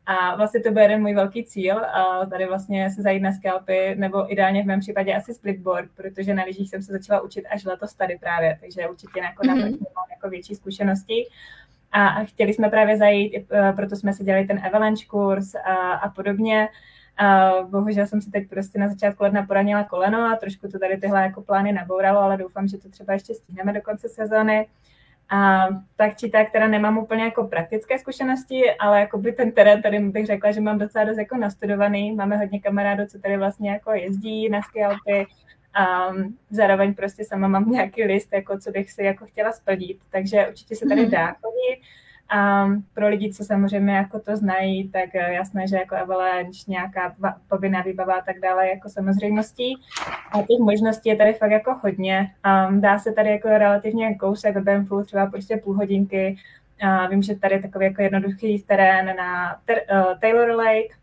a vlastně to byl jeden můj velký cíl, a tady vlastně se zajít na skalpy, nebo ideálně v mém případě asi splitboard, protože na lyžích jsem se začala učit až letos tady právě, takže určitě jako mm-hmm. mám jako větší zkušenosti. A chtěli jsme právě zajít, e, proto jsme si dělali ten avalanche kurz a, a podobně. A bohužel jsem si teď prostě na začátku ledna poranila koleno a trošku to tady tyhle jako plány nabouralo, ale doufám, že to třeba ještě stihneme do konce sezóny. A tak či tak teda nemám úplně jako praktické zkušenosti, ale jako by ten terén tady bych řekla, že mám docela dost jako nastudovaný. Máme hodně kamarádů, co tady vlastně jako jezdí na skialpy a zároveň prostě sama mám nějaký list, jako co bych si jako chtěla splnit, takže určitě se tady mhm. dá chodit. A pro lidi, co samozřejmě jako to znají, tak jasné, že jako avalanche, nějaká povinná výbava a tak dále, jako samozřejmostí. A těch možností je tady fakt jako hodně. A dá se tady jako relativně kousek od Banffu, třeba prostě půl hodinky. A vím, že tady je takový jako jednoduchý terén na uh, Taylor Lake,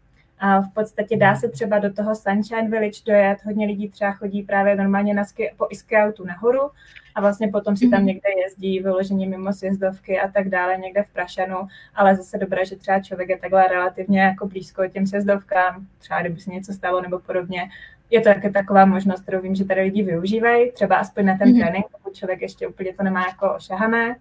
a v podstatě dá se třeba do toho Sunshine Village dojet. Hodně lidí třeba chodí právě normálně na ski, po iskautu nahoru a vlastně potom si tam mhm. někde jezdí vyložení mimo sjezdovky a tak dále, někde v Prašanu, ale zase dobré, že třeba člověk je takhle relativně jako blízko těm sjezdovkám, třeba kdyby se něco stalo nebo podobně. Je to také taková možnost, kterou vím, že tady lidi využívají, třeba aspoň na ten mm-hmm. trénink, pokud člověk ještě úplně to nemá jako ošahané.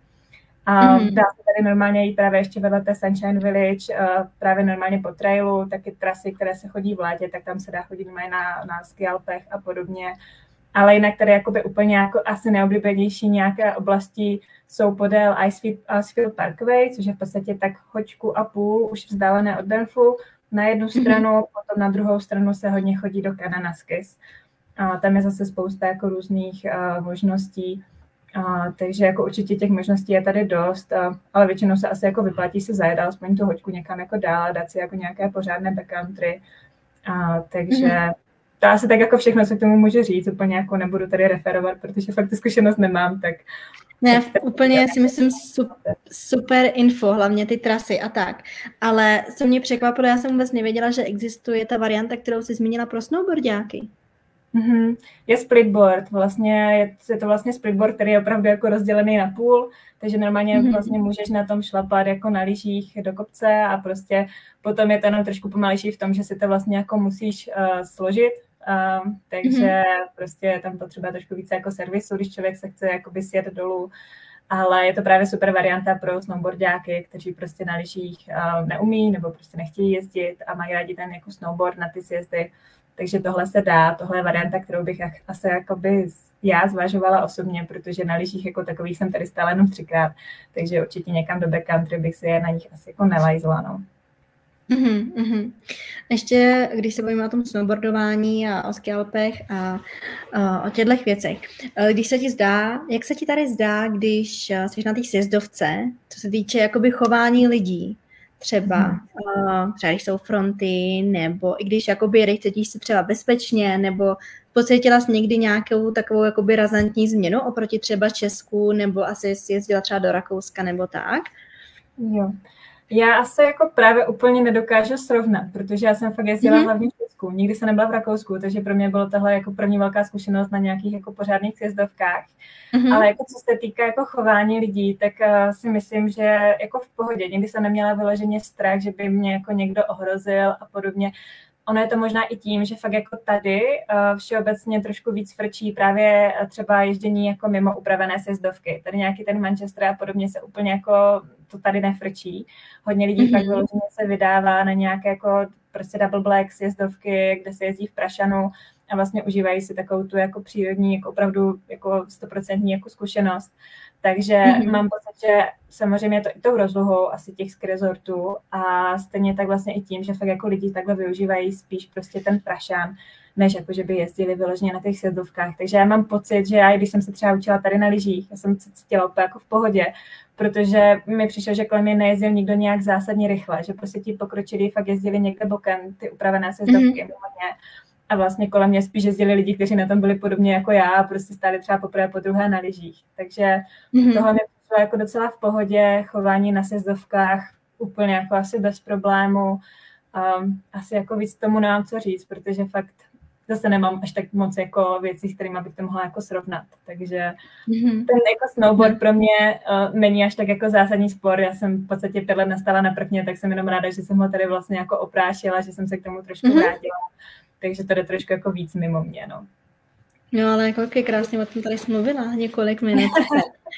A mm-hmm. dá se tady normálně jít právě ještě vedle té Sunshine Village, uh, právě normálně po trailu, taky trasy, které se chodí v létě, tak tam se dá chodit na, na skialpech a podobně ale jinak tady jakoby úplně jako asi neoblíbenější nějaké oblasti jsou podél Icefield, Icefield Parkway, což je v podstatě tak hoďku a půl už vzdálené od Banffu na jednu mhm. stranu, mm-hmm. potom na druhou stranu se hodně chodí do Kananaskis. A tam je zase spousta jako různých uh, možností, a, takže jako určitě těch možností je tady dost, a, ale většinou se asi jako vyplatí se zajet alespoň tu hoďku někam jako dál, dát si jako nějaké pořádné backcountry. A, takže mm-hmm to asi tak jako všechno, co k tomu můžu říct, úplně jako nebudu tady referovat, protože fakt tu zkušenost nemám, tak... Ne, tak úplně si myslím super, super info, hlavně ty trasy a tak. Ale co mě překvapilo, já jsem vůbec nevěděla, že existuje ta varianta, kterou jsi zmínila pro snowboardiáky. Mm-hmm. Je splitboard, vlastně je, je to vlastně splitboard, který je opravdu jako rozdělený na půl, takže normálně mm-hmm. vlastně můžeš na tom šlapat jako na lyžích do kopce a prostě potom je to jenom trošku pomalejší v tom, že si to vlastně jako musíš uh, složit Um, takže mm-hmm. prostě je tam potřeba trošku více jako servisu, když člověk se chce jakoby sjet dolů, ale je to právě super varianta pro snowboardiáky, kteří prostě na lyžích uh, neumí nebo prostě nechtějí jezdit a mají rádi ten jako snowboard na ty sjezdy. Takže tohle se dá, tohle je varianta, kterou bych asi jakoby já zvažovala osobně, protože na lyžích jako takových jsem tady stále jenom třikrát, takže určitě někam do backcountry bych si je na nich asi jako nelajzla, no. Mm-hmm. Ještě, když se bavíme o tom snowboardování a o skialpech a, a o těchto věcech, eh, když se ti zdá, jak se ti tady zdá, když eh, jsi na té sjezdovce, co se týče jakoby chování lidí, třeba, uh, třeba když jsou fronty, nebo i když jakoby cítíš se třeba bezpečně, nebo pocítila jsi někdy nějakou takovou jakoby razantní změnu oproti třeba Česku, nebo asi jsi jezdila třeba do Rakouska, nebo tak? Jo. Já asi jako právě úplně nedokážu srovnat, protože já jsem fakt jezdila mm-hmm. hlavně v Česku. Nikdy jsem nebyla v Rakousku, takže pro mě bylo tohle jako první velká zkušenost na nějakých jako pořádných sjezdovkách. Mm-hmm. Ale jako co se týká jako chování lidí, tak uh, si myslím, že jako v pohodě. Nikdy jsem neměla vyloženě strach, že by mě jako někdo ohrozil a podobně. Ono je to možná i tím, že fakt jako tady uh, všeobecně trošku víc frčí právě třeba ježdění jako mimo upravené sjezdovky. Tady nějaký ten Manchester a podobně se úplně jako to tady nefrčí. Hodně lidí mm-hmm. fakt vyloženě se vydává na nějaké jako prostě double black sjezdovky, kde se jezdí v Prašanu a vlastně užívají si takovou tu jako přírodní, jako opravdu jako stoprocentní jako zkušenost. Takže mm-hmm. mám pocit, že samozřejmě to i tou rozlohou asi těch ski resortů a stejně tak vlastně i tím, že fakt jako lidi takhle využívají spíš prostě ten prašán, než jako, že by jezdili vyloženě na těch sjezdovkách. Takže já mám pocit, že já, když jsem se třeba učila tady na lyžích, já jsem se cítila úplně jako v pohodě, protože mi přišlo, že kolem mě nejezdil nikdo nějak zásadně rychle, že prostě ti pokročilí fakt jezdili někde bokem, ty upravené sjezdovky, mm-hmm. A vlastně kolem mě spíš jezdili lidi, kteří na tom byli podobně jako já a prostě stáli třeba poprvé po druhé na lyžích. Takže mm-hmm. tohle mi přišlo jako docela v pohodě, chování na sjezdovkách úplně jako asi bez problému. Um, asi jako víc tomu nemám co říct, protože fakt zase nemám až tak moc jako věcí, s kterými bych to mohla jako srovnat. Takže mm-hmm. ten jako snowboard pro mě uh, není až tak jako zásadní sport. Já jsem v podstatě pět let nastala na prkně, tak jsem jenom ráda, že jsem ho tady vlastně jako oprášila, že jsem se k tomu trošku mm-hmm. vrátila takže to jde trošku jako víc mimo mě, no. No ale jako krásně o tom tady jsi mluvila několik minut.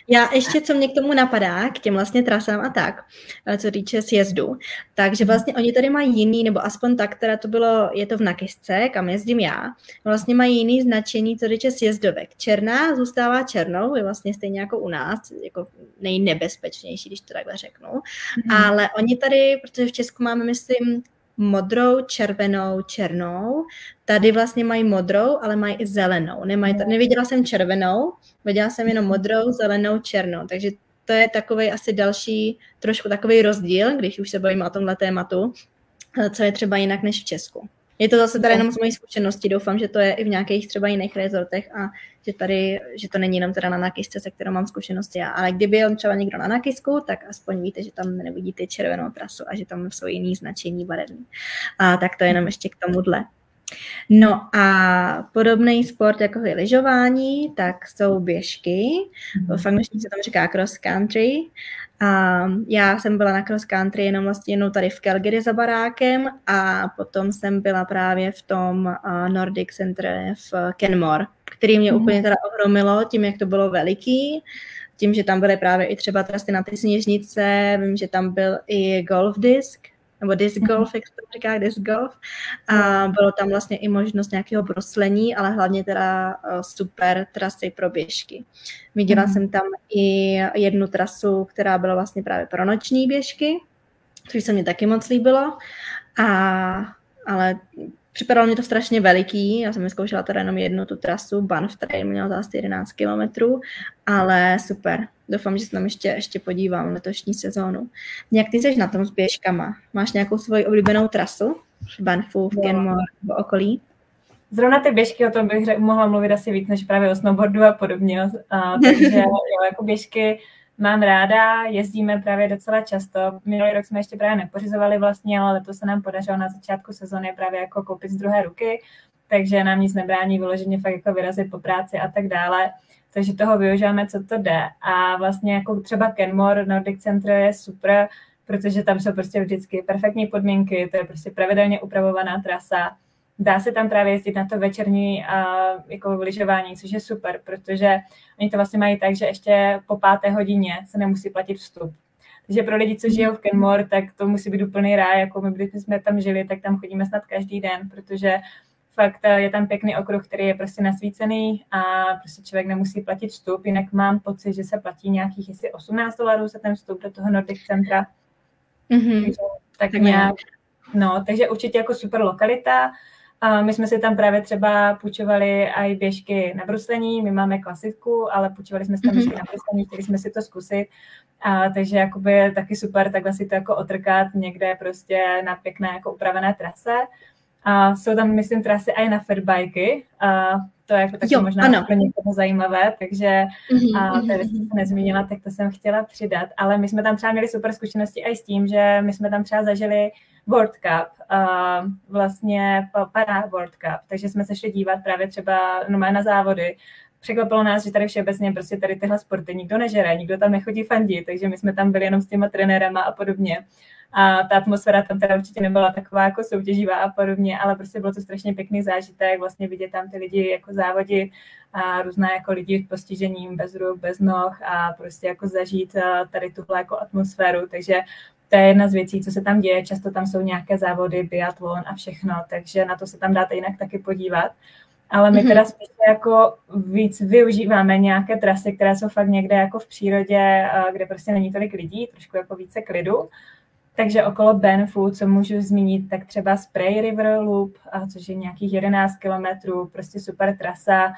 Já ještě, co mě k tomu napadá, k těm vlastně trasám a tak, eh, co týče sjezdu, takže vlastně oni tady mají jiný, nebo aspoň tak, teda to bylo, je to v Nakysce, kam jezdím já, vlastně mají jiný značení, co týče sjezdovek. Černá zůstává černou, je vlastně stejně jako u nás, jako nejnebezpečnější, když to takhle řeknu, mm-hmm. ale oni tady, protože v Česku máme, myslím, modrou, červenou, černou. Tady vlastně mají modrou, ale mají i zelenou. Nemají, neviděla jsem červenou, viděla jsem jenom modrou, zelenou, černou. Takže to je takový asi další, trošku takový rozdíl, když už se bavíme o tomhle tématu, co je třeba jinak než v Česku. Je to zase tady jenom z mojí zkušenosti, doufám, že to je i v nějakých třeba jiných rezortech a že tady, že to není jenom teda na nakysce, se kterou mám zkušenosti já. Ale kdyby jel třeba někdo na nakysku, tak aspoň víte, že tam nevidíte červenou trasu a že tam jsou jiný značení barevný. A tak to jenom ještě k tomuhle. No a podobný sport, jako je lyžování, tak jsou běžky. V angličtině se tam říká cross country. A já jsem byla na cross country jenom vlastně jenom tady v Calgary za barákem a potom jsem byla právě v tom Nordic Center v Kenmore, který mě mm-hmm. úplně teda ohromilo tím, jak to bylo veliký tím, že tam byly právě i třeba trasy na ty sněžnice, vím, že tam byl i golf disk, nebo disc mhm. golf, jak se to říká, disc golf. A bylo tam vlastně i možnost nějakého broslení, ale hlavně teda eh, super trasy pro běžky. Viděla mm. jsem tam i jednu trasu, která byla vlastně právě pro noční běžky, což se mi taky moc líbilo. A, ale Připadalo mě to strašně veliký, já jsem zkoušela teda jenom jednu tu trasu, Banff Trail měl to asi 11 kilometrů, ale super. Doufám, že se tam ještě, ještě podívám letošní sezónu. Jak ty jsi na tom s běžkama? Máš nějakou svoji oblíbenou trasu v Banffu, v Kenmore v okolí? Zrovna ty běžky, o tom bych mohla mluvit asi víc, než právě o snowboardu a podobně. A, takže jo, jako běžky mám ráda, jezdíme právě docela často. Minulý rok jsme ještě právě nepořizovali vlastně, ale to se nám podařilo na začátku sezóny právě jako koupit z druhé ruky, takže nám nic nebrání vyloženě fakt jako vyrazit po práci a tak dále. Takže toho využíváme, co to jde. A vlastně jako třeba Kenmore Nordic Center je super, protože tam jsou prostě vždycky perfektní podmínky, to je prostě pravidelně upravovaná trasa dá se tam právě jezdit na to večerní a jako lyžování, což je super, protože oni to vlastně mají tak, že ještě po páté hodině se nemusí platit vstup. Takže pro lidi, co žijou v Kenmore, tak to musí být úplný ráj, jako my, když jsme tam žili, tak tam chodíme snad každý den, protože fakt eh, je tam pěkný okruh, který je prostě nasvícený a prostě člověk nemusí platit vstup, jinak mám pocit, že se platí nějakých jestli 18 dolarů za ten vstup do toho Nordic Centra. Mm-hmm. Takže, tak nějak, no, takže určitě jako super lokalita. A my jsme si tam právě třeba půjčovali i běžky na bruslení, my máme klasiku, ale půjčovali jsme si tam mhm. běžky na bruslení, chtěli jsme si to zkusit. A, takže jakoby je taky super takhle si to jako otrkat někde prostě na pěkné jako upravené trase. A jsou tam, myslím, trasy i na fatbajky. A to je jako taky jo, možná ano. pro někoho zajímavé, takže mm-hmm, a mhm, tady jsem se nezmínila, tak to jsem chtěla přidat. Ale my jsme tam třeba měli super zkušenosti i s tím, že my jsme tam třeba zažili World Cup, uh, vlastně para World Cup, takže jsme se šli dívat právě třeba no, na závody. Překvapilo nás, že tady všeobecně prostě tady tyhle sporty nikdo nežere, nikdo tam nechodí fandit, takže my jsme tam byli jenom s těma trenérama a podobně. A ta atmosféra tam teda určitě nebyla taková jako soutěživá a podobně, ale prostě bylo to strašně pěkný zážitek, vlastně vidět tam ty lidi jako závodit a různá jako lidi s postižením, bez ruk, bez noh a prostě jako zažít tady tuhle jako atmosféru, takže to je jedna z věcí, co se tam děje. Často tam jsou nějaké závody, biatlon a všechno, takže na to se tam dáte jinak taky podívat. Ale my mhm. teda spíš jako víc využíváme nějaké trasy, které jsou fakt někde jako v přírodě, kde prostě není tolik lidí, trošku jako více klidu. Takže okolo Benfu, co můžu zmínit, tak třeba Spray River Loop, což je nějakých 11 kilometrů, prostě super trasa,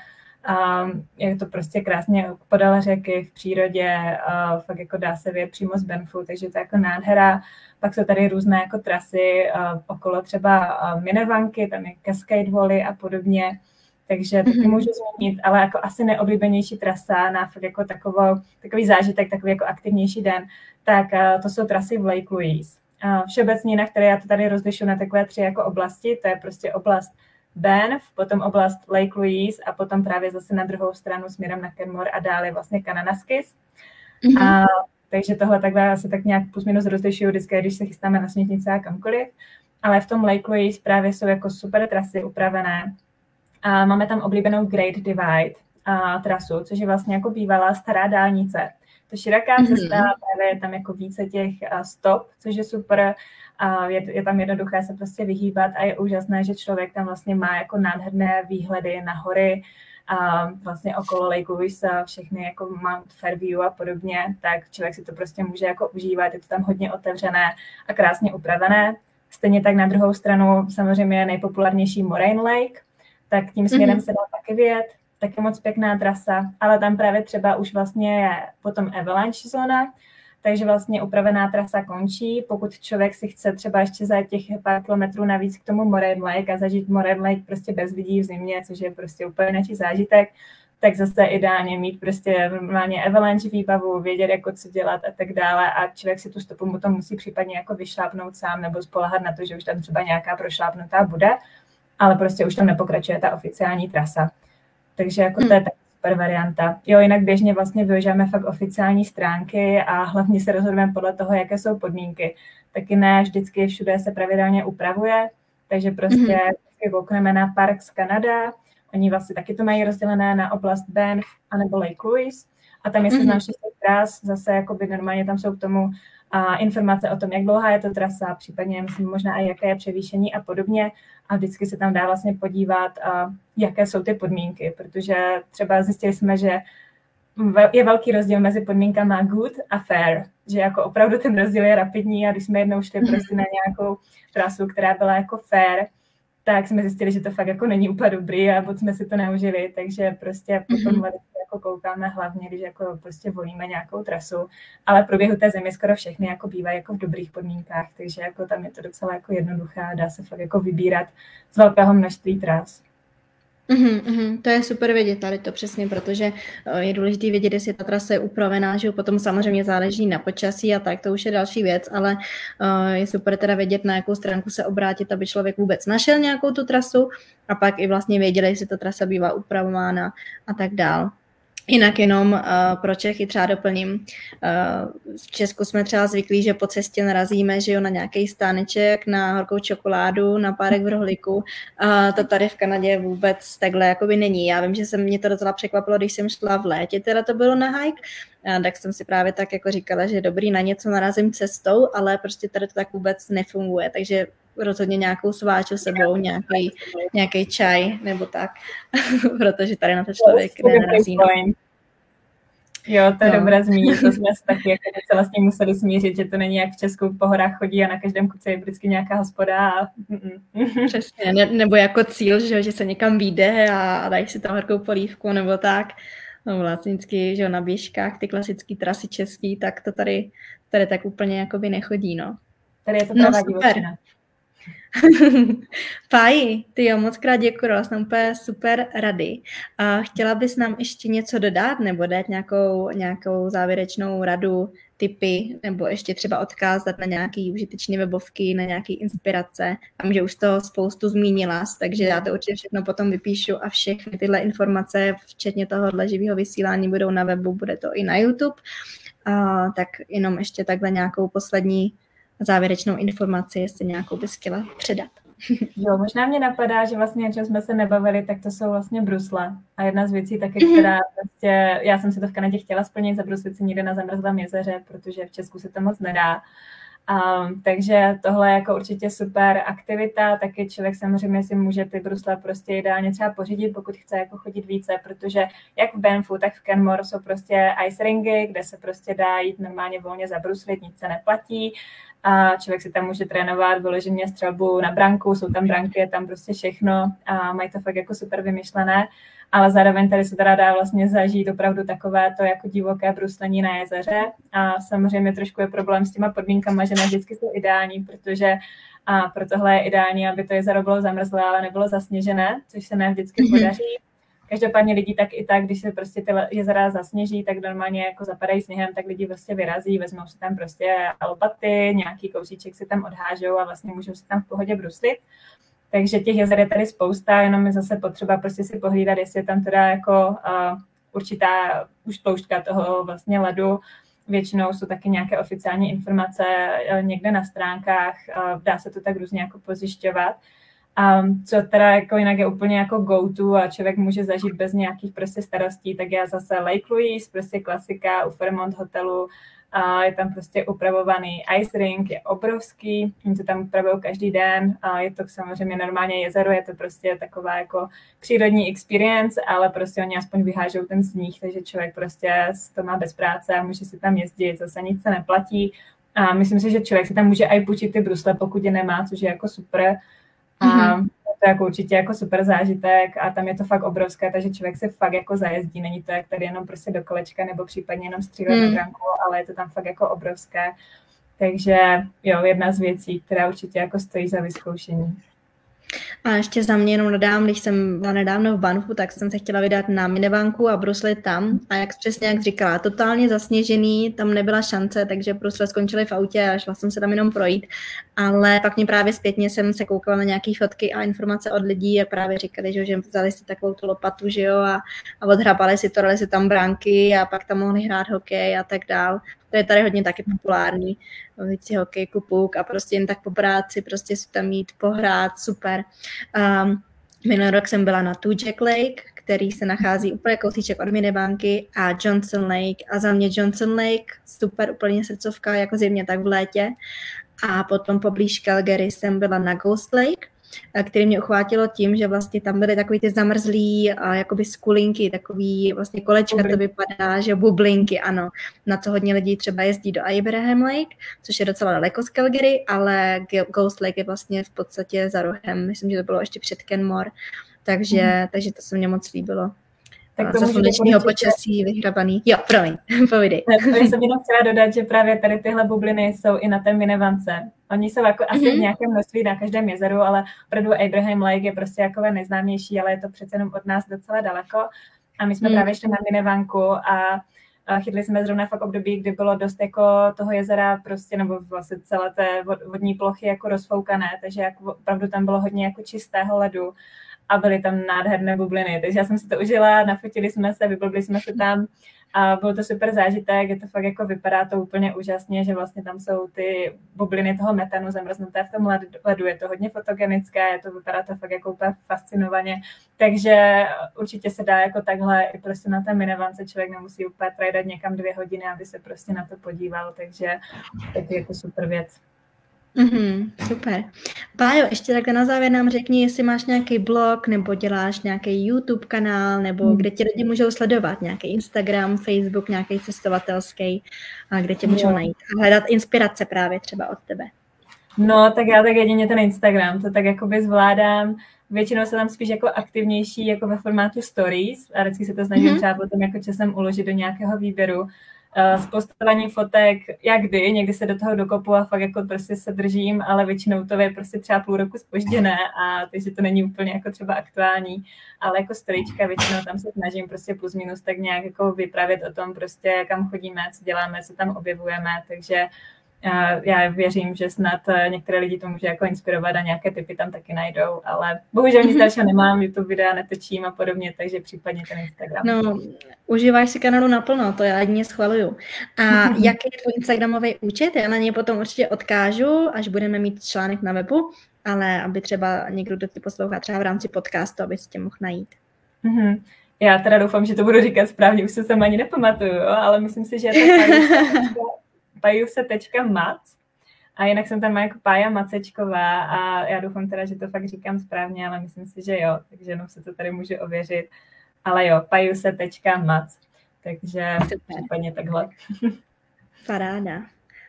a je to prostě krásně podél řeky v přírodě, a fakt jako dá se vědět přímo z Benfu, takže to je jako nádhera. Pak jsou tady různé jako trasy okolo třeba Minervanky, tam je Cascade Valley a podobně. Takže taky mm-hmm. můžu zmínit, ale jako asi neoblíbenější trasa na fakt jako takovou, takový zážitek, takový jako aktivnější den, tak to jsou trasy v Lake Louise. Všeobecně na které já to tady rozlišu na takové tři jako oblasti, to je prostě oblast Banff, potom oblast Lake Louise a potom právě zase na druhou stranu směrem na Kenmore a dále vlastně Kananaskis. Mm-hmm. A, takže tohle takhle asi tak nějak plus minus rozlišuju vždycky, když se chystáme na smětnice a kamkoliv. Ale v tom Lake Louise právě jsou jako super trasy upravené. A máme tam oblíbenou Great Divide a trasu, což je vlastně jako bývalá stará dálnice. To široká cesta, mm-hmm. právě je tam jako více těch stop, což je super a je, je tam jednoduché se prostě vyhýbat a je úžasné, že člověk tam vlastně má jako nádherné výhledy na hory a vlastně okolo Lake Louise všechny jako Mount Fairview a podobně, tak člověk si to prostě může jako užívat, je to tam hodně otevřené a krásně upravené. Stejně tak na druhou stranu samozřejmě je nejpopulárnější Moraine Lake, tak tím směrem mm-hmm. se dá taky vyjet, taky moc pěkná trasa, ale tam právě třeba už vlastně je potom avalanche zóna, takže vlastně upravená trasa končí. Pokud člověk si chce třeba ještě za těch pár kilometrů navíc k tomu Moraine Lake a zažít Moraine Lake prostě bez lidí v zimě, což je prostě úplně načí zážitek, tak zase ideálně mít prostě normálně avalanche výbavu, vědět, jako co dělat a tak dále a člověk si tu stopu mu to musí případně jako vyšlápnout sám nebo spolehat na to, že už tam třeba nějaká prošlápnutá bude, ale prostě už tam nepokračuje ta oficiální trasa. Takže jako to je tak super varianta. Jo, jinak běžně vlastně využíváme fakt oficiální stránky a hlavně se rozhodujeme podle toho, jaké jsou podmínky. Taky ne vždycky všude se pravidelně upravuje, takže prostě mm-hmm. koukneme na Parks Canada, oni vlastně taky to mají rozdělené na oblast Banff anebo Lake Louise a tam je seznam mm-hmm. všech tras, zase jakoby normálně tam jsou k tomu a informace o tom, jak dlouhá je to trasa, případně myslím možná i jaké je převýšení a podobně. A vždycky se tam dá vlastně podívat, a jaké jsou ty podmínky, protože třeba zjistili jsme, že je velký rozdíl mezi podmínkama good a fair, že jako opravdu ten rozdíl je rapidní a když jsme jednou šli prostě na nějakou trasu, která byla jako fair, tak jsme zjistili, že to fakt jako není úplně dobrý a moc jsme si to neužili, takže prostě potom mm-hmm jako koukáme hlavně, když jako prostě volíme nějakou trasu, ale v průběhu té země skoro všechny jako bývají jako v dobrých podmínkách, takže jako tam je to docela jako jednoduché a dá se fakt jako vybírat z velkého množství tras. Uhum, uhum, to je super vědět tady to přesně, protože uh, je důležité vědět, jestli ta trasa je upravená, že potom samozřejmě záleží na počasí a tak, to už je další věc, ale uh, je super teda vědět, na jakou stránku se obrátit, aby člověk vůbec našel nějakou tu trasu a pak i vlastně věděli, jestli ta trasa bývá upravována a tak dál. Jinak jenom uh, pro Čechy třeba doplním. Uh, v Česku jsme třeba zvyklí, že po cestě narazíme že jo, na nějaký stáneček, na horkou čokoládu, na párek v rohlíku. Uh, to tady v Kanadě vůbec takhle jakoby není. Já vím, že se mě to docela překvapilo, když jsem šla v létě, teda to bylo na hike, tak jsem si právě tak jako říkala, že dobrý, na něco narazím cestou, ale prostě tady to tak vůbec nefunguje. Takže rozhodně nějakou sváču sebou, nějaký, nějaký čaj nebo tak, protože tady na to člověk nenarazí. Jo, to je no. dobré zmínit, to jsme se taky jako docela s tím museli smířit, že to není jak v Česku po horách chodí a na každém kuce je vždycky nějaká hospoda. A... Přesně, ne, nebo jako cíl, že, že se někam vyjde a, a dají si tam horkou polívku nebo tak. No vlastnicky, že na běžkách, ty klasické trasy český, tak to tady, tady tak úplně jakoby nechodí, no. Tady je to no, super. Divočina. Páji, ty jo, moc krát děkuji, jsem úplně super rady. A chtěla bys nám ještě něco dodat nebo dát nějakou, nějakou závěrečnou radu, typy, nebo ještě třeba odkázat na nějaké užitečné webovky, na nějaké inspirace. Tam, že už to spoustu zmínila, takže já to určitě všechno potom vypíšu a všechny tyhle informace, včetně tohohle živého vysílání, budou na webu, bude to i na YouTube. A, tak jenom ještě takhle nějakou poslední závěrečnou informaci, jestli nějakou bys chtěla předat. Jo, možná mě napadá, že vlastně, o čem jsme se nebavili, tak to jsou vlastně brusle. A jedna z věcí taky, která prostě, já jsem si to v Kanadě chtěla splnit, zabruslit si někde na zamrzlém jezeře, protože v Česku se to moc nedá. Um, takže tohle je jako určitě super aktivita, taky člověk samozřejmě si může ty brusle prostě ideálně třeba pořídit, pokud chce jako chodit více, protože jak v Banfu, tak v Kenmore jsou prostě ice ringy, kde se prostě dá jít normálně volně zabruslit, nic se neplatí a člověk si tam může trénovat vyloženě střelbu na branku, jsou tam branky, je tam prostě všechno a mají to fakt jako super vymyšlené, ale zároveň tady se teda dá vlastně zažít opravdu takové to jako divoké bruslení na jezeře a samozřejmě trošku je problém s těma podmínkama, že ne vždycky jsou ideální, protože a pro tohle je ideální, aby to jezero bylo zamrzlé, ale nebylo zasněžené, což se ne vždycky podaří. Každopádně lidi tak i tak, když se prostě ty jezera zasněží, tak normálně jako zapadají sněhem, tak lidi prostě vyrazí, vezmou si tam prostě lopaty, nějaký kousíček si tam odhážou a vlastně můžou si tam v pohodě bruslit. Takže těch jezer je tady spousta, jenom je zase potřeba prostě si pohlídat, jestli je tam teda jako uh, určitá už tloušťka toho vlastně ledu, Většinou jsou taky nějaké oficiální informace někde na stránkách, dá se to tak různě jako pozjišťovat. A co teda jako jinak je úplně jako go-to a člověk může zažít bez nějakých prostě starostí, tak já zase Lake Louise, prostě klasika u Fairmont hotelu, a je tam prostě upravovaný ice ring, je obrovský, oni to tam upravují každý den, a je to samozřejmě normálně jezero, je to prostě taková jako přírodní experience, ale prostě oni aspoň vyhážou ten sníh, takže člověk prostě to má bez práce a může si tam jezdit, zase nic se neplatí. A myslím si, že člověk si tam může i půjčit ty brusle, pokud je nemá, což je jako super. A mm-hmm. to je jako určitě jako super zážitek a tam je to fakt obrovské, takže člověk se fakt jako zajezdí. Není to jak tady jenom prostě do kolečka nebo případně jenom střílet mm. na branku, ale je to tam fakt jako obrovské. Takže jo, jedna z věcí, která určitě jako stojí za vyzkoušení. A ještě za mě jenom dodám, když jsem byla nedávno v Banfu, tak jsem se chtěla vydat na Minevanku a bruslit tam. A jak přesně jak říkala, totálně zasněžený, tam nebyla šance, takže brusle skončily v autě a šla jsem se tam jenom projít. Ale pak mě právě zpětně jsem se koukala na nějaké fotky a informace od lidí a právě říkali, že, že vzali si takovou tu lopatu, že jo, a, a odhrabali si to, dali si tam bránky a pak tam mohli hrát hokej a tak dál. To je tady hodně taky populární. Víci hokej, kupuk a prostě jen tak po práci, prostě si tam jít pohrát, super. Um, minulý rok jsem byla na Jack Lake, který se nachází úplně kousíček od Minibanky a Johnson Lake. A za mě Johnson Lake, super, úplně srdcovka, jako zimně, tak v létě. A potom poblíž Calgary jsem byla na Ghost Lake, který mě uchvátilo tím, že vlastně tam byly takový ty zamrzlý a jakoby skulinky, takový vlastně kolečka to vypadá, že bublinky, ano. Na to hodně lidí třeba jezdí do Abraham Lake, což je docela daleko z Calgary, ale Ghost Lake je vlastně v podstatě za rohem, myslím, že to bylo ještě před Kenmore, takže, mm. takže to se mně moc líbilo. Tak to slunečního počasí vyhrabaný. Jo, promiň, povídej. Já jsem jenom chtěla dodat, že právě tady tyhle bubliny jsou i na té Minevance. Oni jsou jako asi mm-hmm. v mhm. nějakém množství na každém jezeru, ale opravdu Abraham Lake je prostě jako nejznámější, ale je to přece jenom od nás docela daleko. A my jsme mm. právě šli na Minevanku a chytli jsme zrovna fakt období, kdy bylo dost jako toho jezera prostě, nebo vlastně celé té vodní plochy jako rozfoukané, takže jako opravdu tam bylo hodně jako čistého ledu a byly tam nádherné bubliny. Takže já jsem si to užila, nafotili jsme se, vyblbli jsme se tam a byl to super zážitek, je to fakt jako vypadá to úplně úžasně, že vlastně tam jsou ty bubliny toho metanu zamrznuté v tom ledu, je to hodně fotogenické, je to vypadá to fakt jako úplně fascinovaně, takže určitě se dá jako takhle i prostě na té minevance člověk nemusí úplně trajdat někam dvě hodiny, aby se prostě na to podíval, takže je to jako super věc. Mm-hmm, super. Pájo, ještě takhle na závěr nám řekni, jestli máš nějaký blog, nebo děláš nějaký YouTube kanál, nebo mm. kde tě lidi můžou sledovat, nějaký Instagram, Facebook, nějaký cestovatelský, a kde tě můžou no. najít a hledat inspirace právě třeba od tebe. No, tak já tak jedině ten Instagram, to tak jakoby zvládám. Většinou se tam spíš jako aktivnější jako ve formátu stories a vždycky se to snažím mm-hmm. třeba potom jako časem uložit do nějakého výběru uh, s postováním fotek, jak kdy, někdy se do toho dokopu a fakt jako prostě se držím, ale většinou to je prostě třeba půl roku spožděné a takže to není úplně jako třeba aktuální, ale jako storička většinou tam se snažím prostě plus minus tak nějak jako vypravit o tom prostě, kam chodíme, co děláme, co tam objevujeme, takže já věřím, že snad eh, některé lidi to může jako inspirovat a nějaké typy tam taky najdou, ale bohužel nic dalšího nemám, YouTube videa netočím a podobně, takže případně ten Instagram. No, užíváš si kanálu naplno, to já jedině schvaluju. A jaký je tvůj Instagramový účet? Já na něj potom určitě odkážu, až budeme mít článek na webu, ale aby třeba někdo, kdo ty poslouchá třeba v rámci podcastu, aby si tě mohl najít. Mm-hmm. Já teda doufám, že to budu říkat správně, už se sem ani nepamatuju, ale myslím si, že to pajuse.mac a jinak jsem tam má jako Pája Macečková a já doufám teda, že to fakt říkám správně, ale myslím si, že jo, takže jenom se to tady může ověřit. Ale jo, pajuse.mac, takže Super. případně takhle. Paráda.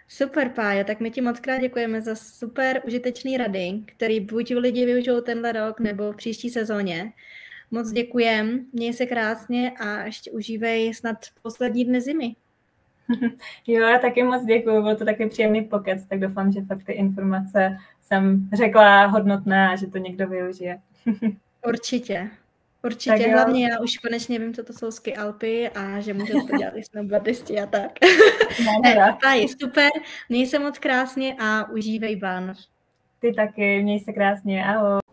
Super, Pája, tak my ti moc krát děkujeme za super užitečný rady, který buď lidi využijou tenhle rok nebo v příští sezóně. Moc děkujem, měj se krásně a ještě užívej snad poslední dny zimy. Jo, já taky moc děkuji, byl to taky příjemný pokec, tak doufám, že fakt ty informace jsem řekla hodnotné a že to někdo využije. Určitě. Určitě, tak hlavně já už konečně vím, co to jsou ski Alpy a že můžu to dělat i snowboardisti a tak. No, je super, měj se moc krásně a užívej ban. Ty taky, měj se krásně, ahoj.